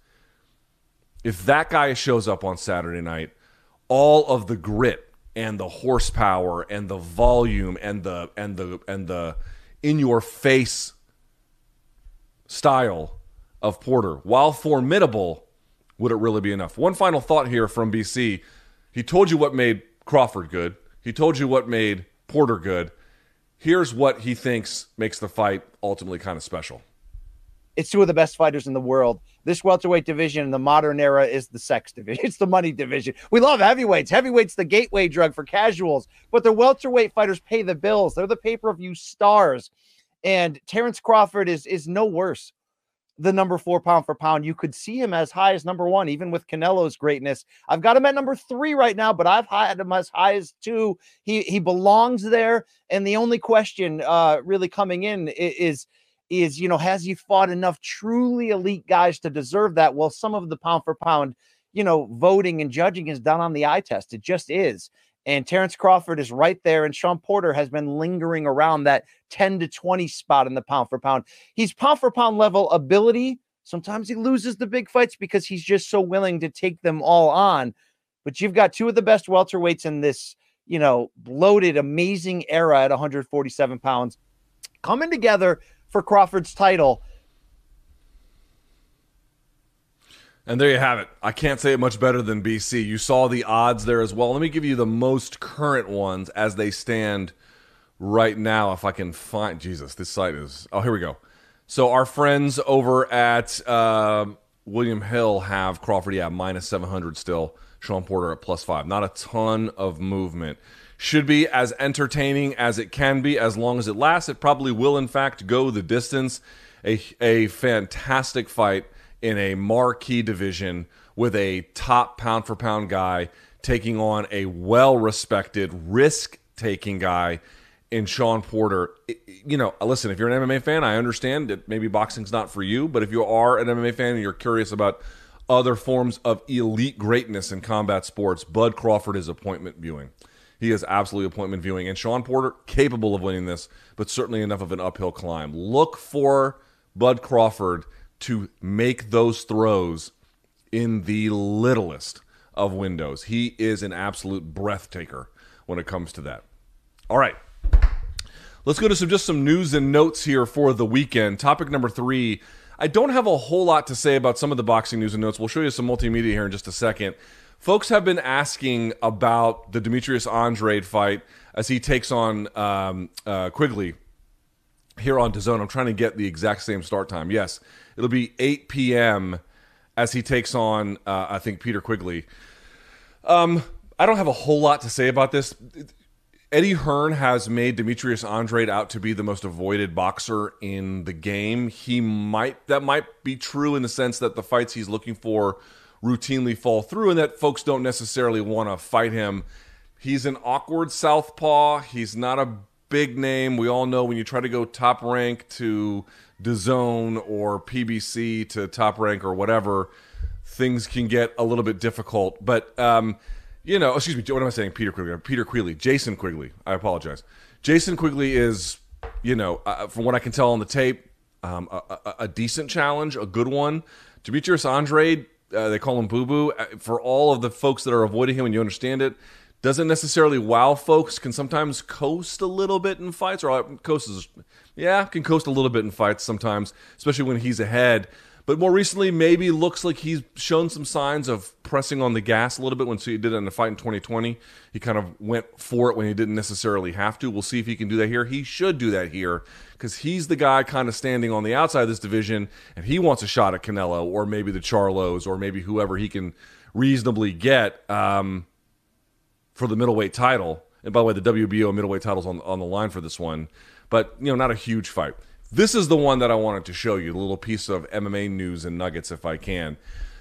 If that guy shows up on Saturday night, all of the grit and the horsepower and the volume and the and the and the in your face style of Porter, while formidable, would it really be enough? One final thought here from BC. He told you what made Crawford good. He told you what made Porter good. Here's what he thinks makes the fight ultimately kind of special. It's two of the best fighters in the world. This welterweight division in the modern era is the sex division. It's the money division. We love heavyweights. Heavyweights the gateway drug for casuals, but the welterweight fighters pay the bills. They're the pay-per-view stars. And Terrence Crawford is is no worse the number four pound for pound. You could see him as high as number one, even with Canelo's greatness. I've got him at number three right now, but I've had him as high as two. He he belongs there. And the only question uh really coming in is is, you know, has he fought enough truly elite guys to deserve that? Well, some of the pound for pound, you know, voting and judging is done on the eye test. It just is. And Terrence Crawford is right there, and Shawn Porter has been lingering around that 10 to 20 spot in the pound for pound. He's pound for pound level ability. Sometimes he loses the big fights because he's just so willing to take them all on. But you've got two of the best welterweights in this, you know, bloated, amazing era at 147 pounds coming together for Crawford's title. And there you have it. I can't say it much better than BC. You saw the odds there as well. Let me give you the most current ones as they stand right now. If I can find Jesus, this site is. Oh, here we go. So our friends over at uh, William Hill have Crawford, yeah, minus 700 still. Shawn Porter at plus five. Not a ton of movement. Should be as entertaining as it can be as long as it lasts. It probably will, in fact, go the distance. A, a fantastic fight in a marquee division with a top pound for pound guy taking on a well respected, risk taking guy in Shawn Porter. You know, listen, if you're an MMA fan, I understand that maybe boxing's not for you, but if you are an MMA fan and you're curious about other forms of elite greatness in combat sports, Bud Crawford is appointment viewing. He is absolutely appointment viewing. And Shawn Porter, capable of winning this, but certainly enough of an uphill climb. Look for Bud Crawford to make those throws in the littlest of windows. He is an absolute breathtaker when it comes to that. All right. Let's go to some just some news and notes here for the weekend. Topic number three. I don't have a whole lot to say about some of the boxing news and notes. We'll show you some multimedia here in just a second. Folks have been asking about the Demetrius Andrade fight as he takes on um, uh, Quigley here on DAZN. I'm trying to get the exact same start time. Yes, it'll be 8 p.m. as he takes on, uh, I think, Peter Quigley. Um, I don't have a whole lot to say about this. Eddie Hearn has made Demetrius Andrade out to be the most avoided boxer in the game. He might that might be true in the sense that the fights he's looking for routinely fall through, and that folks don't necessarily want to fight him. He's an awkward southpaw. He's not a big name. We all know when you try to go top rank to DAZN or PBC to top rank or whatever, things can get a little bit difficult. But um, you know, excuse me, what am I saying? Peter Quigley, Peter Quigley, Jason Quigley. I apologize. Jason Quigley is, you know, uh, from what I can tell on the tape, um, a, a, a, decent challenge, a good one. Demetrius Andrade, uh, they call him Boo Boo. Uh, for all of the folks that are avoiding him, and you understand it, doesn't necessarily wow folks. Can sometimes coast a little bit in fights, or uh, coast is, yeah, can coast a little bit in fights sometimes, especially when he's ahead. But more recently, maybe looks like he's shown some signs of pressing on the gas a little bit. When he did it in the fight in 2020, he kind of went for it when he didn't necessarily have to. We'll see if he can do that here. He should do that here because he's the guy kind of standing on the outside of this division, and he wants a shot at Canelo or maybe the Charlos or maybe whoever he can reasonably get um, for the middleweight title. And by the way, the WBO middleweight title's on on the line for this one, but you know, not a huge fight. This is the one that I wanted to show you, a little piece of MMA news and nuggets if I can.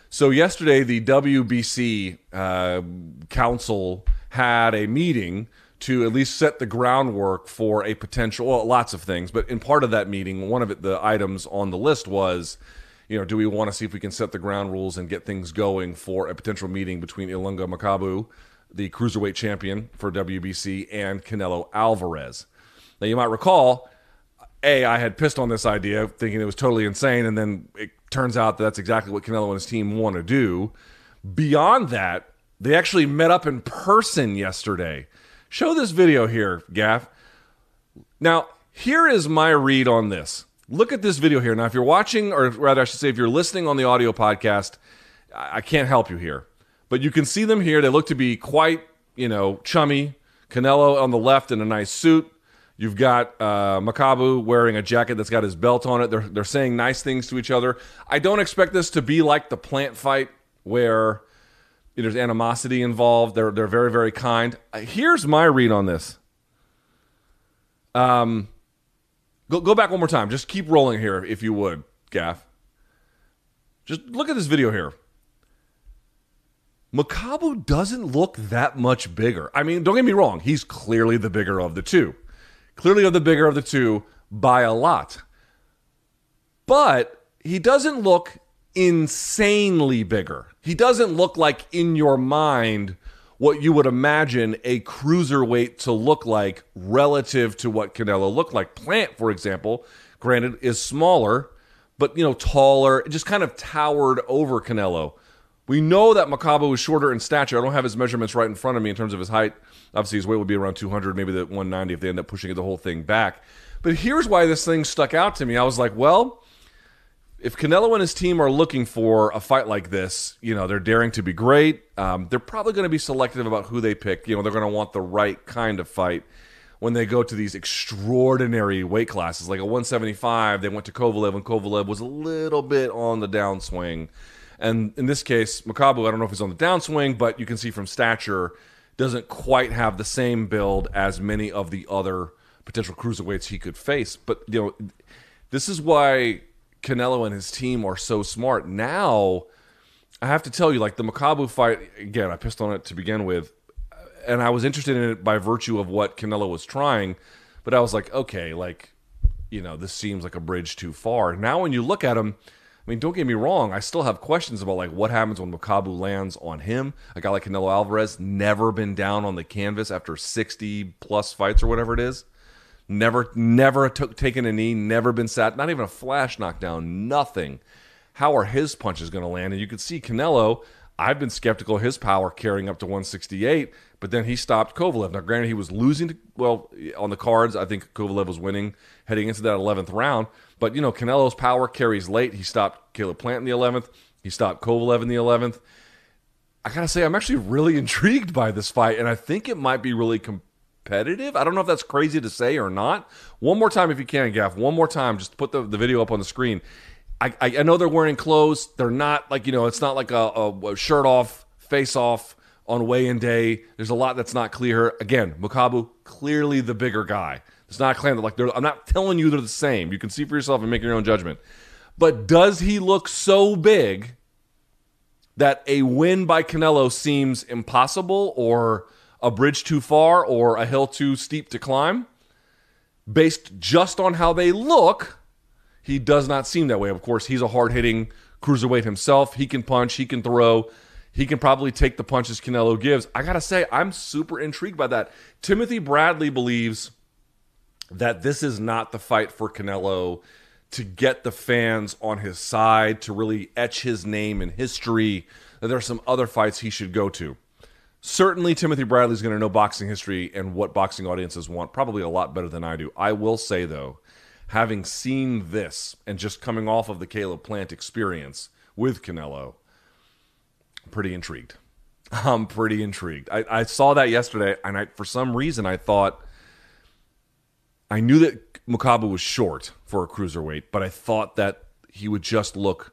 So, yesterday, the WBC uh, Council had a meeting to at least set the groundwork for a potential, well, lots of things, but in part of that meeting, one of it, the items on the list was, you know, do we want to see if we can set the ground rules and get things going for a potential meeting between Ilunga Makabu, the cruiserweight champion for WBC, and Canelo Alvarez? Now, you might recall a, I had pissed on this idea, thinking it was totally insane, and then it turns out that that's exactly what Canelo and his team want to do. Beyond that, they actually met up in person yesterday. Show this video here, Gaff. Now, here is my read on this. Look at this video here. Now, if you're watching, or rather, I should say, if you're listening on the audio podcast, I can't help you here. But you can see them here. They look to be quite, you know, chummy. Canelo on the left in a nice suit. You've got uh, Makabu wearing a jacket that's got his belt on it. They're they're saying nice things to each other. I don't expect this to be like the plant fight where there's animosity involved. They're they're very very kind. Uh, here's my read on this. Um, go go back one more time. Just keep rolling here, if you would, Gaff. Just look at this video here. Makabu doesn't look that much bigger. I mean, don't get me wrong, he's clearly the bigger of the two. Clearly, of the bigger of the two by a lot. but he doesn't look insanely bigger. He doesn't look like in your mind what you would imagine a cruiserweight to look like relative to what Canelo looked like. Plant, for example, granted, is smaller, but you know, taller, just kind of towered over Canelo. We know that Makabu is shorter in stature. I don't have his measurements right in front of me in terms of his height. Obviously, his weight would be around 200, maybe the 190 if they end up pushing the whole thing back. But here's why this thing stuck out to me. I was like, well, if Canelo and his team are looking for a fight like this, you know, they're daring to be great. Um, they're probably going to be selective about who they pick. You know, they're going to want the right kind of fight when they go to these extraordinary weight classes. Like a 175, they went to Kovalev, and Kovalev was a little bit on the downswing. And in this case, Makabu, I don't know if he's on the downswing, but you can see from stature, doesn't quite have the same build as many of the other potential cruiserweights he could face. But you know, this is why Canelo and his team are so smart. Now, I have to tell you, like the Makabu fight again, I pissed on it to begin with, and I was interested in it by virtue of what Canelo was trying, but I was like, okay, like you know, this seems like a bridge too far. Now, when you look at him I mean, don't get me wrong. I still have questions about like what happens when Makabu lands on him. A guy like Canelo Alvarez never been down on the canvas after sixty plus fights or whatever it is. Never, never took taken a knee. Never been sat. Not even a flash knockdown. Nothing. How are his punches going to land? And you could see Canelo. I've been skeptical of his power carrying up to 168, but then he stopped Kovalev. Now, granted, he was losing to, well, on the cards, I think Kovalev was winning heading into that 11th round. But, you know, Canelo's power carries late. He stopped Caleb Plant in the 11th, he stopped Kovalev in the 11th. I got to say, I'm actually really intrigued by this fight, and I think it might be really competitive. I don't know if that's crazy to say or not. One more time, if you can, Gaff. One more time, just put the, the video up on the screen. I, I, I know they're wearing clothes. They're not like, you know, it's not like a, a, a shirt off, face off on weigh-in day. There's a lot that's not clear. Again, Makabu clearly the bigger guy. It's not claimed that like they're, I'm not telling you they're the same. You can see for yourself and make your own judgment. But does he look so big that a win by Canelo seems impossible or a bridge too far or a hill too steep to climb? Based just on how they look, he does not seem that way. Of course, he's a hard-hitting cruiserweight himself. He can punch, he can throw. He can probably take the punches Canelo gives. I got to say, I'm super intrigued by that. Timothy Bradley believes that this is not the fight for Canelo to get the fans on his side, to really etch his name in history, that there are some other fights he should go to. Certainly, Timothy Bradley's going to know boxing history and what boxing audiences want probably a lot better than I do. I will say, though, having seen this and just coming off of the Caleb Plant experience with Canelo, pretty intrigued. I'm pretty intrigued. I, I saw that yesterday, and I, for some reason, I thought I knew that Makabu was short for a cruiserweight, but I thought that he would just look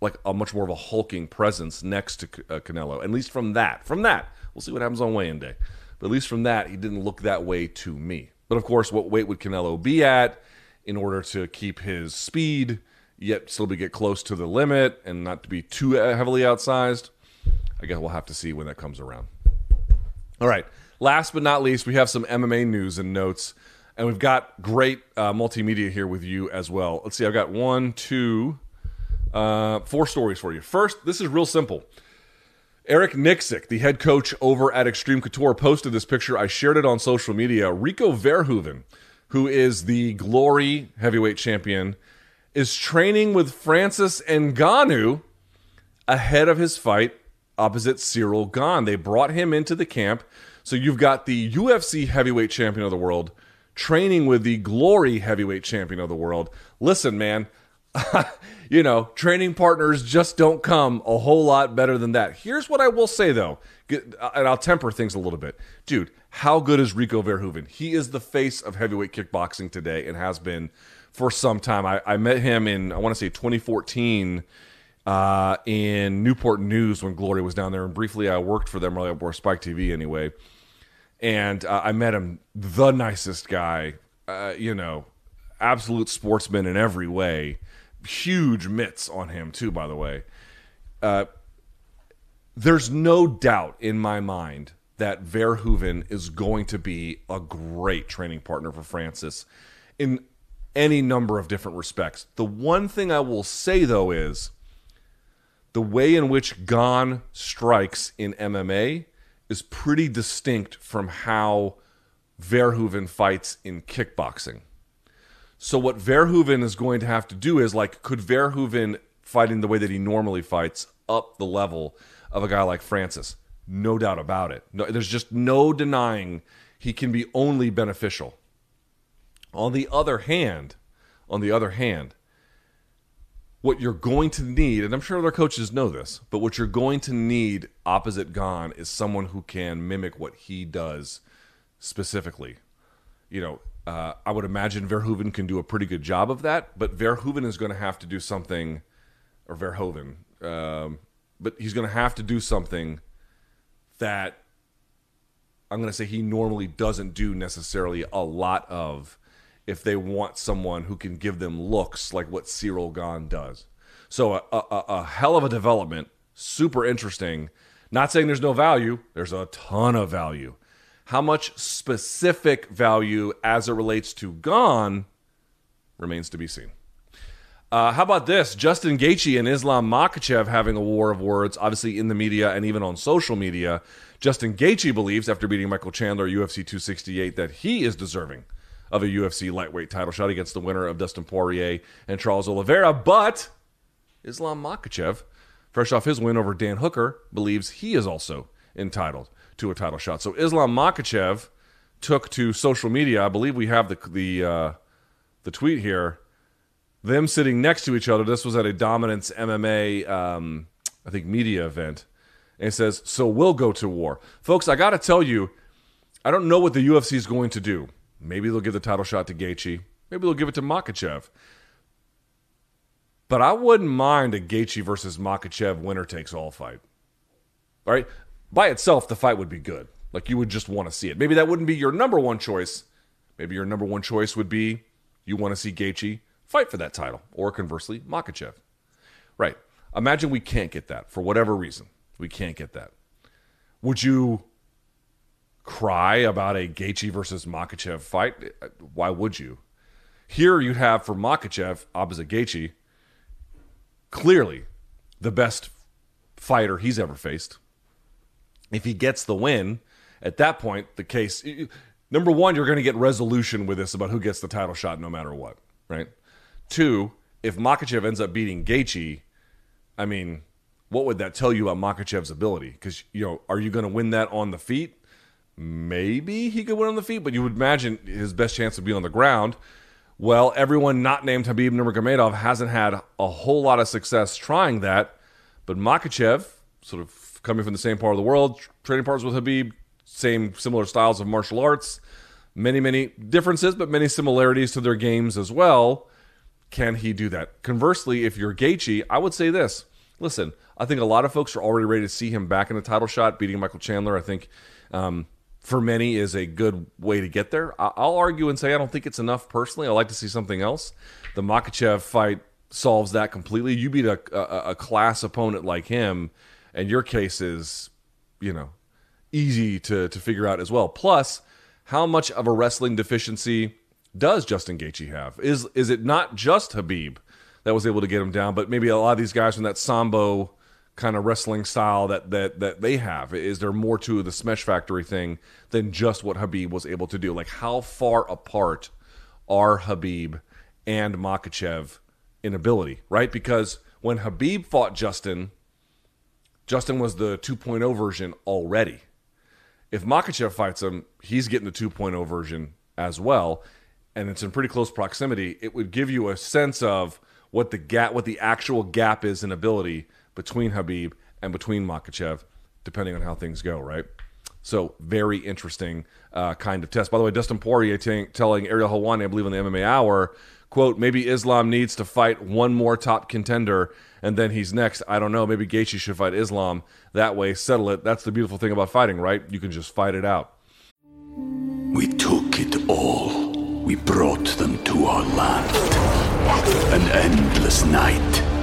like a much more of a hulking presence next to uh, Canelo. At least from that, from that, we'll see what happens on weigh-in day. But at least from that, he didn't look that way to me. But of course, what weight would Canelo be at in order to keep his speed, yet still be get close to the limit and not to be too heavily outsized? I guess we'll have to see when that comes around. All right. Last but not least, we have some MMA news and notes, and we've got great uh, multimedia here with you as well. Let's see. I've got one, two, uh, four stories for you. First, this is real simple. Eric Nicksick, the head coach over at Extreme Couture, posted this picture. I shared it on social media. Rico Verhoeven, who is the Glory heavyweight champion, is training with Francis Ngannou ahead of his fight opposite Cyril Gane. They brought him into the camp. So you've got the UFC heavyweight champion of the world training with the Glory heavyweight champion of the world. Listen, man, you know, training partners just don't come a whole lot better than that. Here's what I will say though, and I'll temper things a little bit. Dude, how good is Rico Verhoeven? He is the face of heavyweight kickboxing today and has been for some time. I, I met him in, I want to say 2014 uh, in Newport News when Glory was down there. And briefly, I worked for them, really, or Spike TV anyway. And uh, I met him, the nicest guy, uh, you know, absolute sportsman in every way. Huge mitts on him, too, by the way. Uh, there's no doubt in my mind that Verhoeven is going to be a great training partner for Francis in any number of different respects. The one thing I will say though is the way in which Gane strikes in MMA is pretty distinct from how Verhoeven fights in kickboxing. So what Verhoeven is going to have to do is like, could Verhoeven fighting the way that he normally fights up the level of a guy like Francis? No doubt about it. No, there's just no denying he can be only beneficial. On the other hand, on the other hand, what you're going to need, and I'm sure other coaches know this, but what you're going to need opposite Gane is someone who can mimic what he does specifically. You know, uh, I would imagine Verhoeven can do a pretty good job of that, but Verhoeven is going to have to do something, or Verhoeven, um, but he's going to have to do something that I'm going to say he normally doesn't do necessarily a lot of if they want someone who can give them looks like what Cyril Gane does. So a, a, a hell of a development, super interesting. Not saying there's no value, there's a ton of value. How much specific value as it relates to Gane remains to be seen. Uh, how about this? Justin Gaethje and Islam Makhachev having a war of words, obviously in the media and even on social media. Justin Gaethje believes, after beating Michael Chandler UFC 268, that he is deserving of a UFC lightweight title shot against the winner of Dustin Poirier and Charles Oliveira. But Islam Makhachev, fresh off his win over Dan Hooker, believes he is also entitled to a title shot. So Islam Makhachev took to social media. I believe we have the the uh, the tweet here. Them sitting next to each other. This was at a Dominance MMA, um, I think, media event. And it says, "So we'll go to war, folks." I got to tell you, I don't know what the UFC is going to do. Maybe they'll give the title shot to Gaethje. Maybe they'll give it to Makhachev. But I wouldn't mind a Gaethje versus Makhachev winner takes all fight. All right, by itself, the fight would be good. Like you would just want to see it. Maybe that wouldn't be your number one choice. Maybe your number one choice would be you want to see Gaethje fight for that title, or conversely, Makhachev. Right. Imagine we can't get that for whatever reason. We can't get that. Would you cry about a Gaethje versus Makhachev fight? Why would you? Here you'd have for Makhachev opposite Gaethje, clearly the best fighter he's ever faced. If he gets the win, at that point, the case number one, you're going to get resolution with this about who gets the title shot no matter what, right? Two, if Makhachev ends up beating Gaethje, I mean, what would that tell you about Makhachev's ability? Because you know, are you going to win that on the feet? Maybe he could win on the feet, but you would imagine his best chance would be on the ground. Well, everyone not named Khabib Nurmagomedov hasn't had a whole lot of success trying that, but Makhachev, sort of coming from the same part of the world, trading partners with Khabib, same similar styles of martial arts, many many differences, but many similarities to their games as well. Can he do that? Conversely, if you're Gaethje, I would say this: Listen, I think a lot of folks are already ready to see him back in a title shot, beating Michael Chandler. I think um, for many is a good way to get there. I'll argue and say I don't think it's enough personally. I like to see something else. The Makhachev fight solves that completely. You beat a, a, a class opponent like him, and your case is, you know, easy to to figure out as well. Plus, how much of a wrestling deficiency does Justin Gaethje have? Is is it not just Khabib that was able to get him down, but maybe a lot of these guys from that Sambo kind of wrestling style that that that they have? Is there more to the Smash Factory thing than just what Khabib was able to do? Like how far apart are Khabib and Makhachev in ability, right? Because when Khabib fought Justin, Justin was the 2.0 version already. If Makhachev fights him, he's getting the 2.0 version as well, and it's in pretty close proximity. It would give you a sense of what the gap, what the actual gap is in ability between Khabib and between Makhachev, depending on how things go, right? So very interesting uh, kind of test. By the way, Dustin Poirier t- telling Ariel Helwani, I believe in the MMA Hour, quote, maybe Islam needs to fight one more top contender and then he's next. I don't know. Maybe Gaethje should fight Islam. That way, settle it. That's the beautiful thing about fighting, right? You can just fight it out. We took it all. We brought them to our land. An endless night,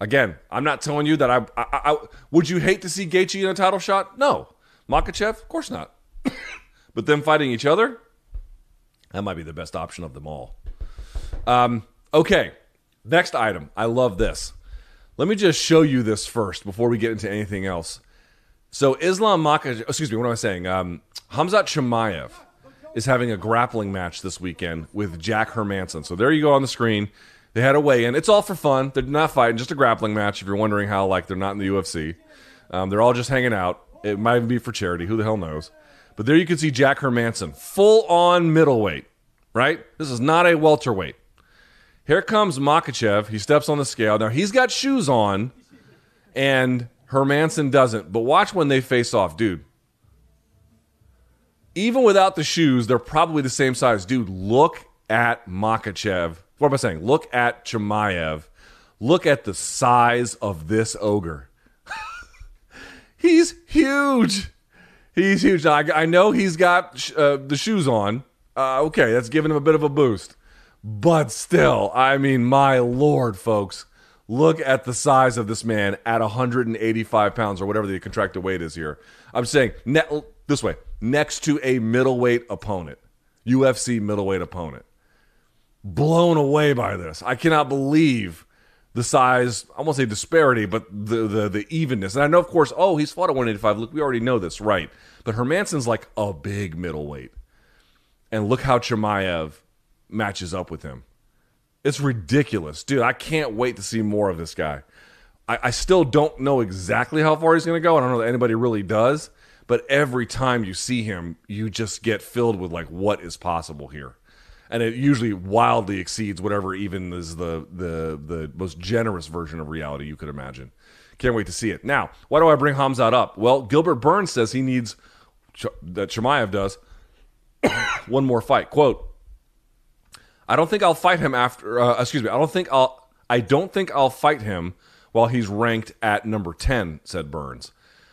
Again, I'm not telling you that I, I, I would you hate to see Gaethje in a title shot? No, Makhachev, of course not. but them fighting each other, that might be the best option of them all. Um, okay, next item. I love this. Let me just show you this first before we get into anything else. So Islam Makhachev, excuse me, what am I saying? Um, Hamzat Chimaev is having a grappling match this weekend with Jack Hermansson. So there you go on the screen. They had a weigh-in. It's all for fun. They're not fighting, just a grappling match. If you're wondering how, like, they're not in the UFC, um, they're all just hanging out. It might even be for charity. Who the hell knows? But there you can see Jack Hermansson, full-on middleweight. Right? This is not a welterweight. Here comes Makhachev. He steps on the scale. Now he's got shoes on, and Hermansson doesn't. But watch when they face off, dude. Even without the shoes, they're probably the same size. Dude, look at Makhachev what am I saying? Look at Chimaev. Look at the size of this ogre. he's huge. He's huge. I, I know he's got uh, the shoes on. Uh, okay, that's giving him a bit of a boost. But still, I mean, my lord, folks, look at the size of this man at 185 pounds or whatever the contracted weight is here. I'm saying ne- this way next to a middleweight opponent, UFC middleweight opponent blown away by this. I cannot believe the size, I won't say disparity, but the, the the evenness. And I know, of course, oh, he's fought at 185. Look, we already know this, right? But Hermansson's like a big middleweight. And look how Chimaev matches up with him. It's ridiculous. Dude, I can't wait to see more of this guy. I, I still don't know exactly how far he's going to go. I don't know that anybody really does. But every time you see him, you just get filled with like, what is possible here? And it usually wildly exceeds whatever even is the the the most generous version of reality you could imagine. Can't wait to see it. Now, why do I bring Hamzat up? Well, Gilbert Burns says he needs that Chimaev does one more fight. Quote: I don't think I'll fight him after. Uh, excuse me. I don't think I'll. I don't think I'll fight him while he's ranked at number ten," said Burns.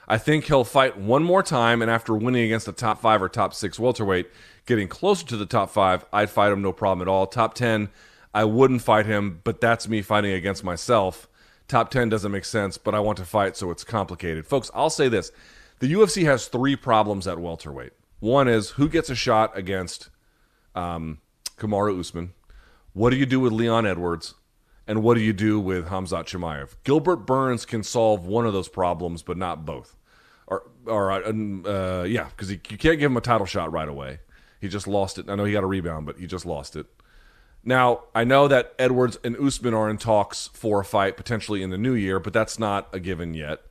I think he'll fight one more time, and after winning against a top five or top six welterweight, getting closer to the top five, I'd fight him no problem at all. Top 10, I wouldn't fight him, but that's me fighting against myself. Top 10 doesn't make sense, but I want to fight, so it's complicated. Folks, I'll say this the UFC has three problems at welterweight. One is who gets a shot against um, Kamaru Usman? What do you do with Leon Edwards? And what do you do with Hamzat Chimaev? Gilbert Burns can solve one of those problems, but not both or or uh, uh yeah, because you can't give him a title shot right away. He just lost it. I know he got a rebound, but he just lost it. Now I know that Edwards and Usman are in talks for a fight potentially in the new year, but that's not a given yet.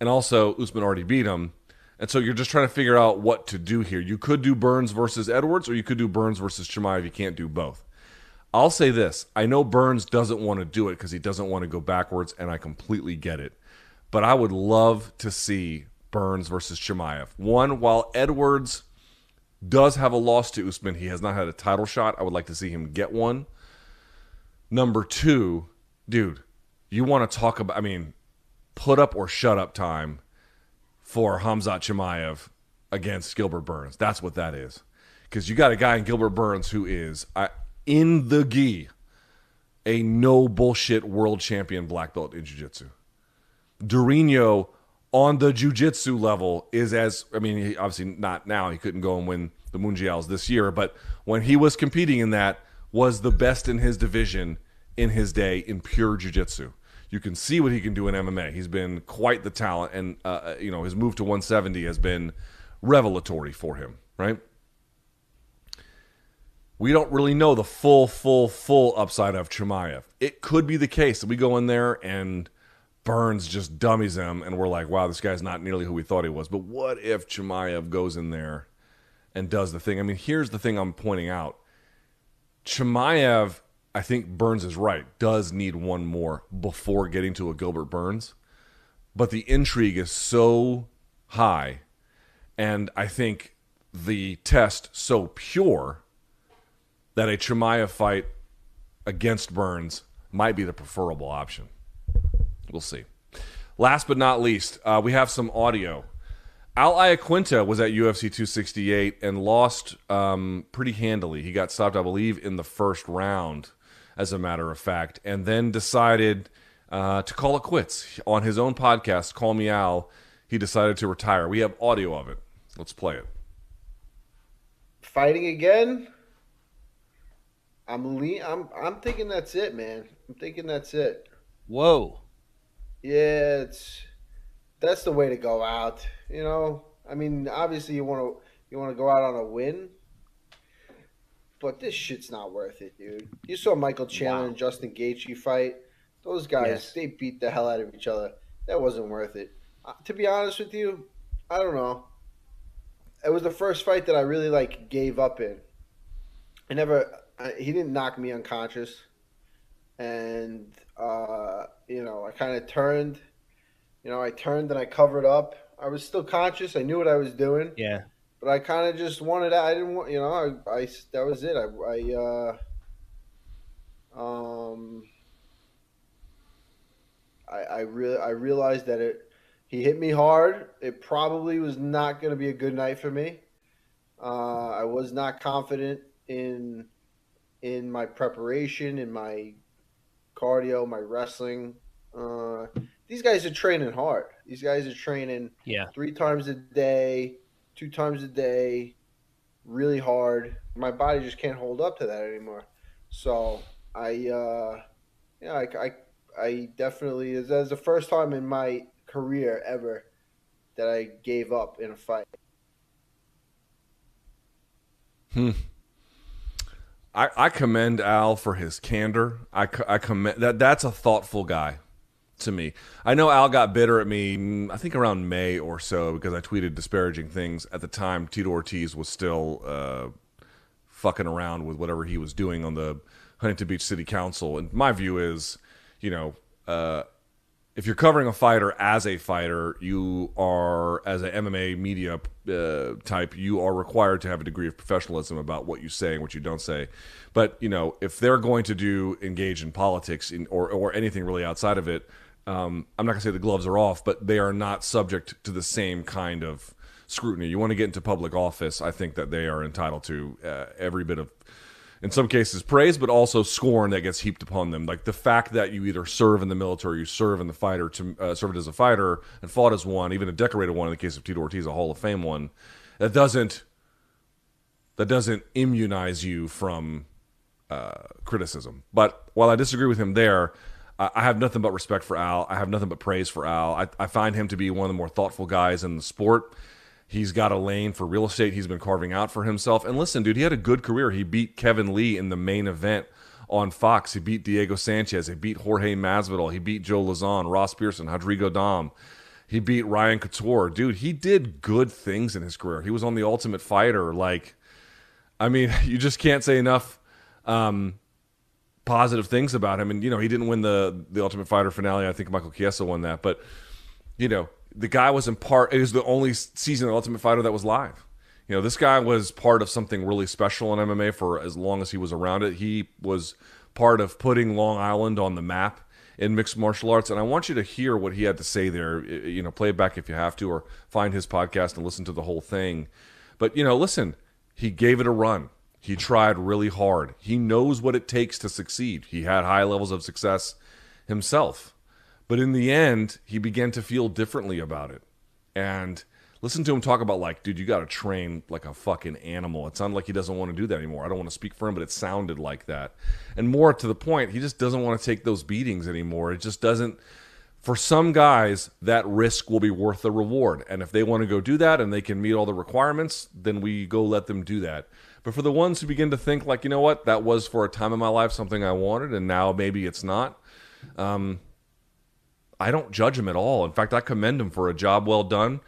And also Usman already beat him, and so you're just trying to figure out what to do here. You could do Burns versus Edwards, or you could do Burns versus Chimaev. You can't do both. I'll say this: I know Burns doesn't want to do it because he doesn't want to go backwards, and I completely get it. But I would love to see Burns versus Chimaev. One, while Edwards does have a loss to Usman, he has not had a title shot. I would like to see him get one. Number two, dude, you want to talk about, I mean, put up or shut up time for Hamzat Chimaev against Gilbert Burns. That's what that is. Because you got a guy in Gilbert Burns who is uh, in the gi, a no bullshit world champion black belt in jiu jitsu. Durinho on the jiu-jitsu level is as I mean, he, obviously not now. He couldn't go and win the mundials this year, but when he was competing in that, was the best in his division in his day in pure jiu-jitsu. You can see what he can do in MMA. He's been quite the talent, and uh, uh you know his move to 170 has been revelatory for him. Right? We don't really know the full, full, full upside of Chimaev. It could be the case that we go in there and Burns just dummies him, and we're like, wow, this guy's not nearly who we thought he was. But what if Chimaev goes in there and does the thing? I mean, here's the thing I'm pointing out Chimaev, I think Burns is right, does need one more before getting to a Gilbert Burns. But the intrigue is so high, and I think the test so pure that a Chimaev fight against Burns might be the preferable option. We'll see. Last but not least, uh, we have some audio. Al Iaquinta was at UFC 268 and lost um, pretty handily. He got stopped, I believe, in the first round, as a matter of fact, and then decided uh, to call it quits. On his own podcast, Call Me Al, he decided to retire. We have audio of it. Let's play it. Fighting again? I'm le- I'm I'm thinking that's it, man. I'm thinking that's it. Whoa. Yeah, it's that's the way to go out. You know, I mean, obviously you want to you want to go out on a win, but this shit's not worth it, dude. You saw Michael Chandler wow. and Justin Gaethje fight. Those guys, yes. they beat the hell out of each other. That wasn't worth it. Uh, to be honest with you, I don't know. It was the first fight that I really like gave up in. I never. I, he didn't knock me unconscious, and uh, you know, I kind of turned. You know, I turned and I covered up. I was still conscious. I knew what I was doing. Yeah. But I kind of just wanted. I didn't want. You know, I, I that was it. I, I uh, um, I, I really I realized that it he hit me hard. It probably was not going to be a good night for me. Uh, I was not confident in in my preparation, in my cardio, my wrestling. Uh, these guys are training hard. These guys are training yeah three times a day, two times a day, really hard. My body just can't hold up to that anymore. So I, uh, yeah, I, I, I definitely is that's the first time in my career ever that I gave up in a fight. Hmm. I, I commend Al for his candor. I, I commend that. That's a thoughtful guy to me. I know Al got bitter at me, mm, I think around May or so, because I tweeted disparaging things. At the time, Tito Ortiz was still uh, fucking around with whatever he was doing on the Huntington Beach City Council. And my view is, you know, uh, if you're covering a fighter as a fighter, you are as an MMA media uh, type, you are required to have a degree of professionalism about what you say and what you don't say. But you know, if they're going to do engage in politics in, or or anything really outside of it, um, I'm not going to say the gloves are off, but they are not subject to the same kind of scrutiny. You want to get into public office, I think that they are entitled to uh, every bit of in some cases praise, but also scorn that gets heaped upon them. Like the fact that you either serve in the military, you serve in the fighter, to uh, served as a fighter and fought as one, even a decorated one in the case of Tito Ortiz, a Hall of Fame one. That doesn't that doesn't immunize you from uh, criticism. But while I disagree with him there, I have nothing but respect for Al. I have nothing but praise for Al. I, I find him to be one of the more thoughtful guys in the sport. He's got a lane for real estate he's been carving out for himself. And listen, dude, he had a good career. He beat Kevin Lee in the main event on Fox. He beat Diego Sanchez. He beat Jorge Masvidal. He beat Joe Lauzon, Ross Pearson, Rodrigo Damm. He beat Ryan Couture. Dude, he did good things in his career. He was on The Ultimate Fighter. Like, I mean, you just can't say enough um, positive things about him. And, you know, he didn't win the, the Ultimate Fighter finale. I think Michael Chiesa won that. But, you know, the guy was in part. It was the only season of Ultimate Fighter that was live. You know, this guy was part of something really special in MMA for as long as he was around it. He was part of putting Long Island on the map in mixed martial arts. And I want you to hear what he had to say there. You know, play it back if you have to, or find his podcast and listen to the whole thing. But, you know, listen, he gave it a run. He tried really hard. He knows what it takes to succeed. He had high levels of success himself. But in the end, he began to feel differently about it. And listen to him talk about like, dude, you got to train like a fucking animal. It sounded like he doesn't want to do that anymore. I don't want to speak for him, but it sounded like that. And more to the point, he just doesn't want to take those beatings anymore. It just doesn't. For some guys, that risk will be worth the reward. And if they want to go do that and they can meet all the requirements, then we go let them do that. But for the ones who begin to think like, you know what, that was for a time in my life something I wanted, and now maybe it's not. Um, I don't judge him at all. In fact, I commend him for a job well done.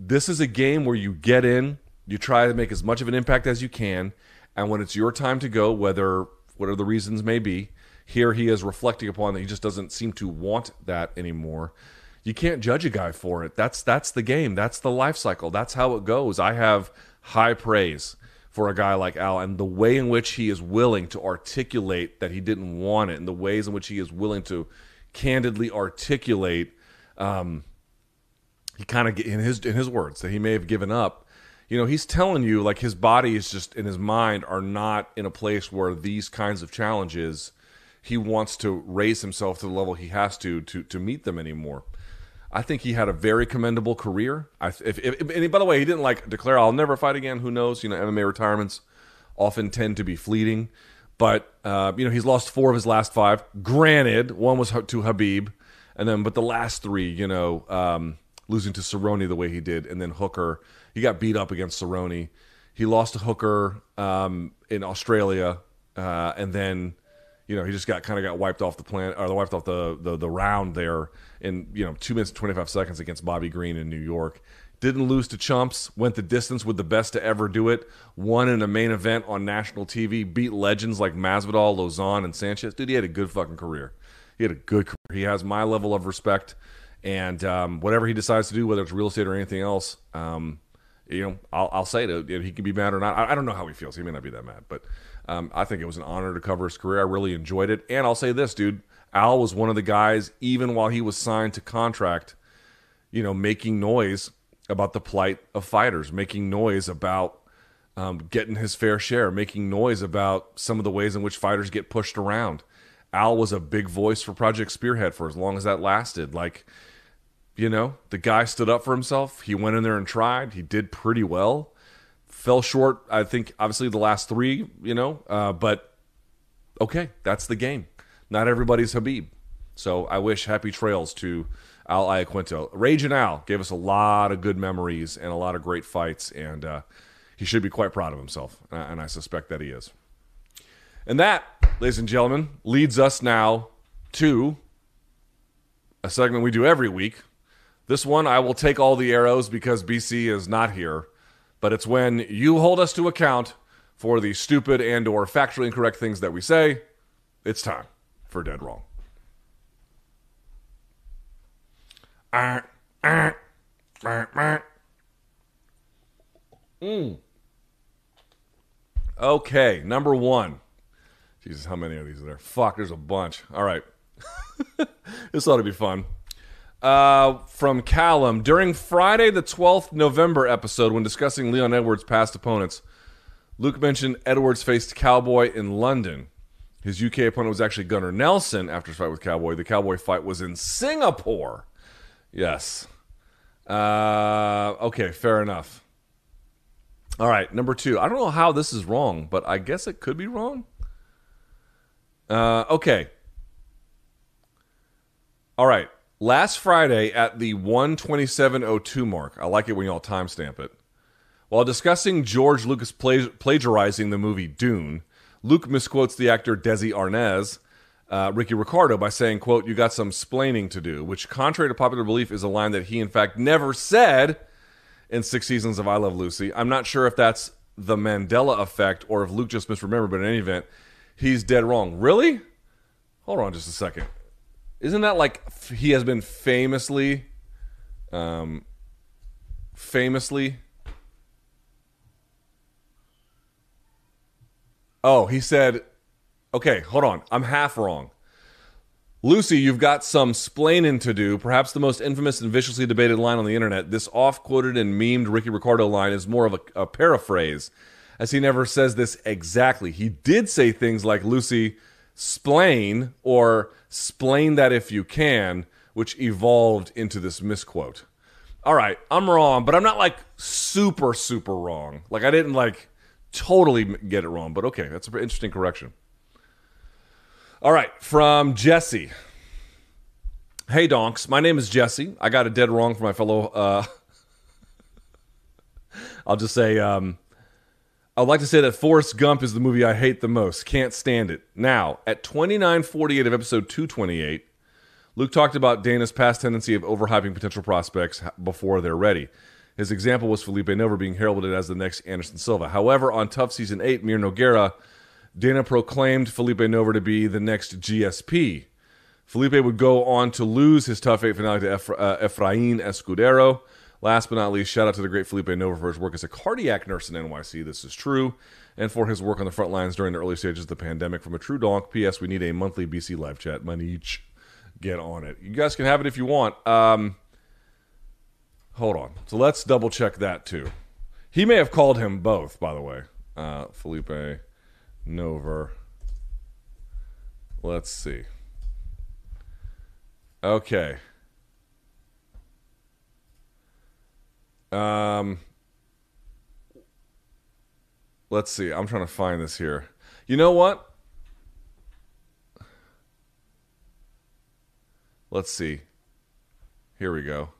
This is a game where you get in, you try to make as much of an impact as you can, and when it's your time to go, whether whatever the reasons may be, here he is reflecting upon that he just doesn't seem to want that anymore. You can't judge a guy for it. That's that's the game. That's the life cycle. That's how it goes. I have high praise for a guy like Al and the way in which he is willing to articulate that he didn't want it and the ways in which he is willing to candidly articulate um, he kind of in his in his words that he may have given up you know he's telling you like his body is just in his mind are not in a place where these kinds of challenges he wants to raise himself to the level he has to to to meet them anymore I think he had a very commendable career. I, if, if, and by the way, he didn't like declare I'll never fight again. Who knows? You know, MMA retirements often tend to be fleeting. But uh, you know, he's lost four of his last five. Granted, one was to Khabib, and then but the last three, you know, um, losing to Cerrone the way he did, and then Hooker, he got beat up against Cerrone. He lost to Hooker um, in Australia, uh, and then you know he just got kind of got wiped off the planet or wiped off the, the the round there in you know two minutes and 25 seconds against Bobby Green in New York. Didn't lose to chumps, went the distance with the best to ever do it, won in a main event on national TV, beat legends like Masvidal, Lauzon, and Sanchez. Dude, he had a good fucking career. He had a good career. He has my level of respect, and um, whatever he decides to do, whether it's real estate or anything else, um, you know, I'll, I'll say it. He can be mad or not. I, I, don't know how he feels. He may not be that mad, but um, I think it was an honor to cover his career. I really enjoyed it, and I'll say this, dude. Al was one of the guys, even while he was signed to contract, you know, making noise about the plight of fighters, making noise about um, getting his fair share, making noise about some of the ways in which fighters get pushed around. Al was a big voice for Project Spearhead for as long as that lasted. Like, you know, the guy stood up for himself. He went in there and tried. He did pretty well. Fell short, I think, obviously, the last three, you know, uh, but okay, that's the game. Not everybody's Khabib. So I wish happy trails to Al Iaquinta. Raging Al gave us a lot of good memories and a lot of great fights, and uh, he should be quite proud of himself, and I suspect that he is. And that, ladies and gentlemen, leads us now to a segment we do every week. This one, I will take all the arrows because BC is not here, but it's when you hold us to account for the stupid and or factually incorrect things that we say. It's time for Dead Wrong. Mm. Okay, number one. Jesus, how many of these are there? Fuck, there's a bunch. All right. this ought to be fun. Uh, from Callum. During Friday, the 12th November episode, when discussing Leon Edwards' past opponents, Luke mentioned Edwards faced Cowboy in London. His UK opponent was actually Gunnar Nelson after his fight with Cowboy. The Cowboy fight was in Singapore. Yes. Uh, okay, fair enough. All right, number two. I don't know how this is wrong, but I guess it could be wrong. Uh, okay. All right. Last Friday at the 127.02 mark, I like it when y'all timestamp it. While discussing George Lucas plagiarizing the movie Dune, Luke misquotes the actor Desi Arnaz, uh, Ricky Ricardo, by saying, quote, you got some splaining to do, which, contrary to popular belief, is a line that he, in fact, never said in six seasons of I Love Lucy. I'm not sure if that's the Mandela effect or if Luke just misremembered, but in any event, he's dead wrong. Really? Hold on just a second. Isn't that like he has been famously, um, famously Oh, he said, okay, hold on. I'm half wrong. Lucy, you've got some splaining to do. Perhaps the most infamous and viciously debated line on the internet. This off quoted and memed Ricky Ricardo line is more of a, a, paraphrase, as he never says this exactly. He did say things like, Lucy, splain, or splain that if you can, which evolved into this misquote. All right, I'm wrong, but I'm not like super, super wrong. Like, I didn't like totally get it wrong, but okay, that's an interesting correction. All right, from Jesse. Hey, donks. My name is Jesse. I got it dead wrong for my fellow. Uh, I'll just say, um, I'd like to say that Forrest Gump is the movie I hate the most. Can't stand it. Now, at 2948 of episode 228, Luke talked about Dana's past tendency of overhyping potential prospects before they're ready. His example was Phillipe Nover being heralded as the next Anderson Silva. However, on TUF Season 8, Mir Nogueira, Dana proclaimed Phillipe Nover to be the next GSP. Phillipe would go on to lose his TUF 8 finale to Efra- uh, Efrain Escudero. Last but not least, shout out to the great Phillipe Nover for his work as a cardiac nurse in NYC. This is true. And for his work on the front lines during the early stages of the pandemic. From a true donk, P.S. We need a monthly BC live chat. Money each. Get on it. You guys can have it if you want. Um, hold on. So let's double check that too. He may have called him both, by the way. Uh, Phillipe Nover. Let's see. Okay. Um, let's see. I'm trying to find this here. You know what? Let's see. Here we go.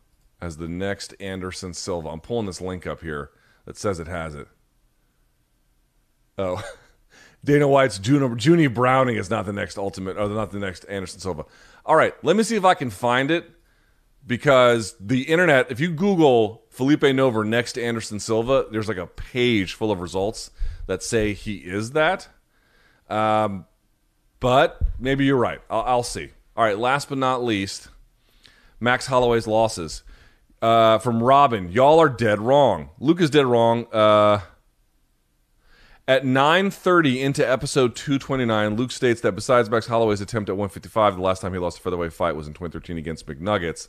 As the next Anderson Silva. I'm pulling this link up here that says it has it. Oh. Dana White's Junie, Junie Browning is not the next ultimate, or not the next Anderson Silva. All right, let me see if I can find it because the internet, if you Google Phillipe Nover next to Anderson Silva, there's like a page full of results that say he is that. Um, but maybe you're right. I'll, I'll see. All right, last but not least, Max Holloway's losses. Uh, from Robin, y'all are dead wrong. Luke is dead wrong. Uh, at 9:30 into episode 229, Luke states that besides Max Holloway's attempt at 155, the last time he lost a featherweight fight was in 2013 against McNuggets.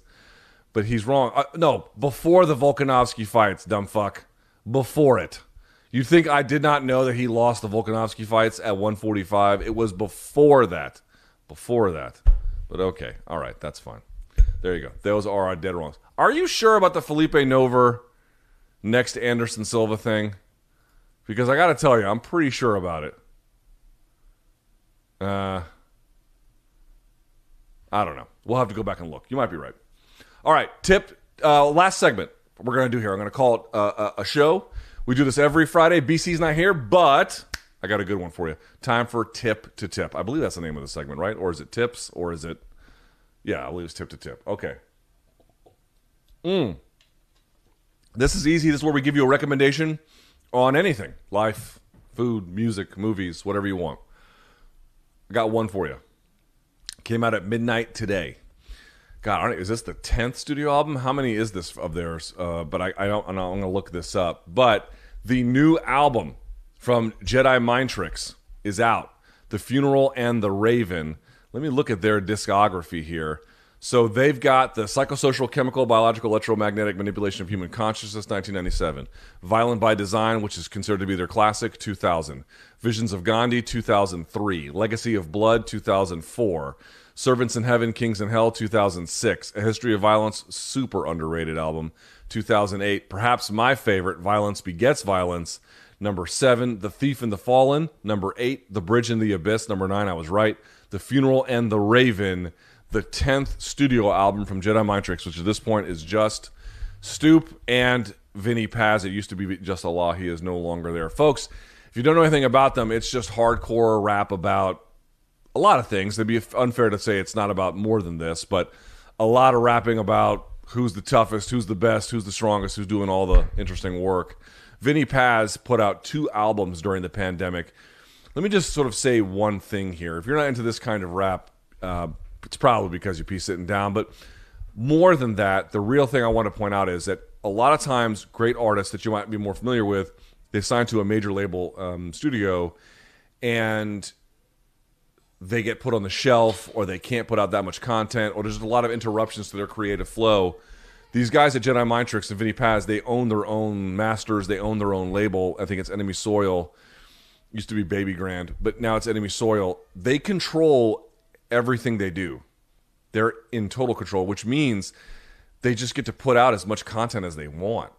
But he's wrong. Uh, no, before the Volkanovski fights, dumb fuck. Before it. You think I did not know that he lost the Volkanovski fights at 145? It was before that. Before that. But okay. All right. That's fine. There you go. Those are our dead wrongs. Are you sure about the Phillipe Nover next Anderson Silva thing? Because I got to tell you, I'm pretty sure about it. Uh, I don't know. We'll have to go back and look. You might be right. All right, tip. Uh, last segment we're going to do here. I'm going to call it uh, a, show. We do this every Friday. BC's not here, but I got a good one for you. Time for tip to tip. I believe that's the name of the segment, right? Or is it tips? Or is it? Yeah, I believe it's tip to tip. Okay. Mm. This is easy. This is where we give you a recommendation on anything life, food, music, movies, whatever you want. I got one for you. Came out at midnight today. God, is this the tenth studio album? How many is this of theirs? Uh, but I, I don't. I'm going to look this up. But the new album from Jedi Mind Tricks is out. The Funeral and the Raven. Let me look at their discography here. So they've got the psychosocial, chemical, biological, electromagnetic manipulation of human consciousness, 1997. Violent by Design, which is considered to be their classic, 2000. Visions of Gandhi, 2003. Legacy of Blood, 2004. Servants in Heaven, Kings in Hell, 2006. A History of Violence, super underrated album, 2008. Perhaps my favorite, Violence Begets Violence, number seven. The Thief and the Fallen, number eight. The Bridge in the Abyss, number nine. I was right. The Funeral and the Raven, the 10th studio album from Jedi Mind Tricks, which at this point is just Stoupe and Vinnie Paz. It used to be Jus Allah. He is no longer there. Folks, if you don't know anything about them, it's just hardcore rap about a lot of things. It'd be unfair to say it's not about more than this, but a lot of rapping about who's the toughest, who's the best, who's the strongest, who's doing all the interesting work. Vinnie Paz put out two albums during the pandemic. Let me just sort of say one thing here. If you're not into this kind of rap, uh, it's probably because you pee sitting down. But more than that, the real thing I want to point out is that a lot of times, great artists that you might be more familiar with, they sign to a major label um, studio, and they get put on the shelf, or they can't put out that much content, or there's a lot of interruptions to their creative flow. These guys at Jedi Mind Tricks and Vinnie Paz, they own their own masters, they own their own label. I think it's Enemy Soil. Used to be Babygrande, but now it's Enemy Soil. They control everything they do. They're in total control, which means they just get to put out as much content as they want.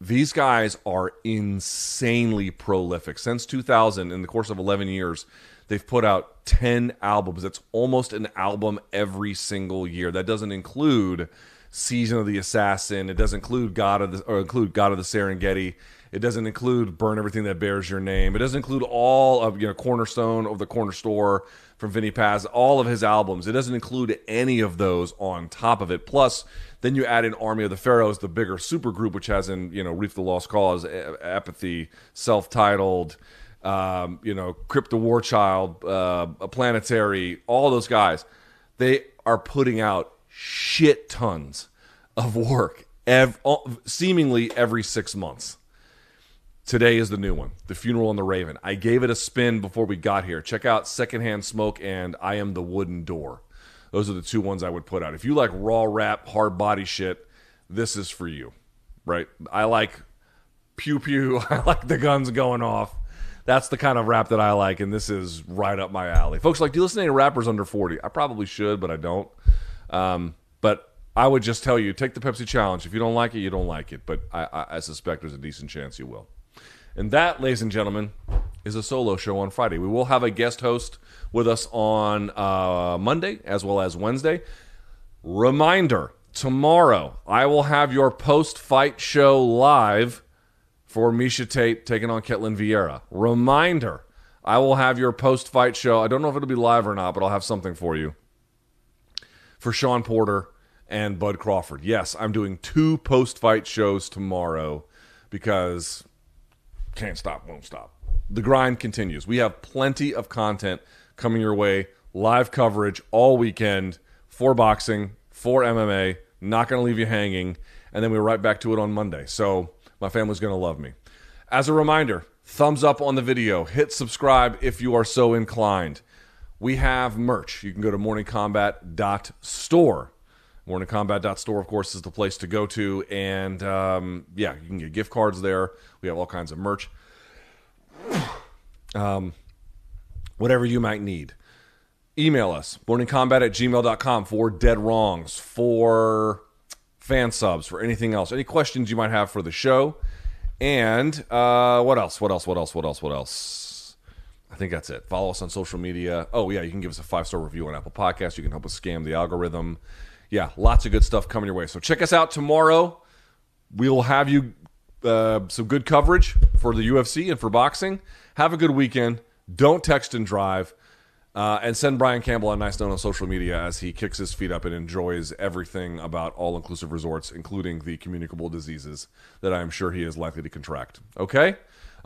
These guys are insanely prolific. Since 2000, in the course of 11 years, they've put out 10 albums. That's almost an album every single year. That doesn't include Season of the Assassin. It doesn't include God of the or include God of the Serengeti. It doesn't include burn everything that bears your name. It doesn't include all of you know Cornerstone of the Corner Store from Vinnie Paz, all of his albums. It doesn't include any of those on top of it. Plus, then you add in Army of the Pharaohs, the bigger super group, which has in you know Reef the Lost Cause, Apathy, self-titled, um, you know Crypt the War Child, uh, Planetary, all those guys. They are putting out shit tons of work, ev- seemingly every six months. Today is the new one, The Funeral on the Raven. I gave it a spin before we got here. Check out Secondhand Smoke and I Am the Wooden Door. Those are the two ones I would put out. If you like raw rap, hard body shit, this is for you, right? I like pew pew. I like the guns going off. That's the kind of rap that I like, and this is right up my alley. Folks, like, do you listen to any rappers under 40? I probably should, but I don't. Um, but I would just tell you take the Pepsi challenge. If you don't like it, you don't like it. But I, I, I suspect there's a decent chance you will. And that, ladies and gentlemen, is a solo show on Friday. We will have a guest host with us on uh, Monday as well as Wednesday. Reminder tomorrow, I will have your post fight show live for Miesha Tate taking on Ketlen Vieira. Reminder, I will have your post fight show. I don't know if it'll be live or not, but I'll have something for you for Shawn Porter and Bud Crawford. Yes, I'm doing two post fight shows tomorrow because can't stop, won't stop. The grind continues. We have plenty of content coming your way, live coverage all weekend for boxing, for MMA. Not going to leave you hanging. And then we're right back to it on Monday. So my family's going to love me. As a reminder, thumbs up on the video, hit subscribe if you are so inclined. We have merch. You can go to morningcombat.store. Morningcombat.store, of course, is the place to go to. And um, yeah, you can get gift cards there. We have all kinds of merch. Um, whatever you might need. Email us, morningcombat at gmail.com for dead wrongs, for fan subs, for anything else, any questions you might have for the show. And uh, what else? What else? What else? What else? What else? I think that's it. Follow us on social media. Oh, yeah, you can give us a five star review on Apple Podcasts. You can help us scam the algorithm. Yeah, lots of good stuff coming your way. So check us out tomorrow. We will have you uh, some good coverage for the UFC and for boxing. Have a good weekend. Don't text and drive. Uh, and send Brian Campbell a nice note on social media as he kicks his feet up and enjoys everything about all inclusive resorts, including the communicable diseases that I am sure he is likely to contract. Okay?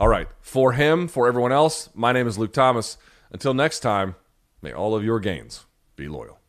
All right. For him, for everyone else, my name is Luke Thomas. Until next time, may all of your gains be loyal.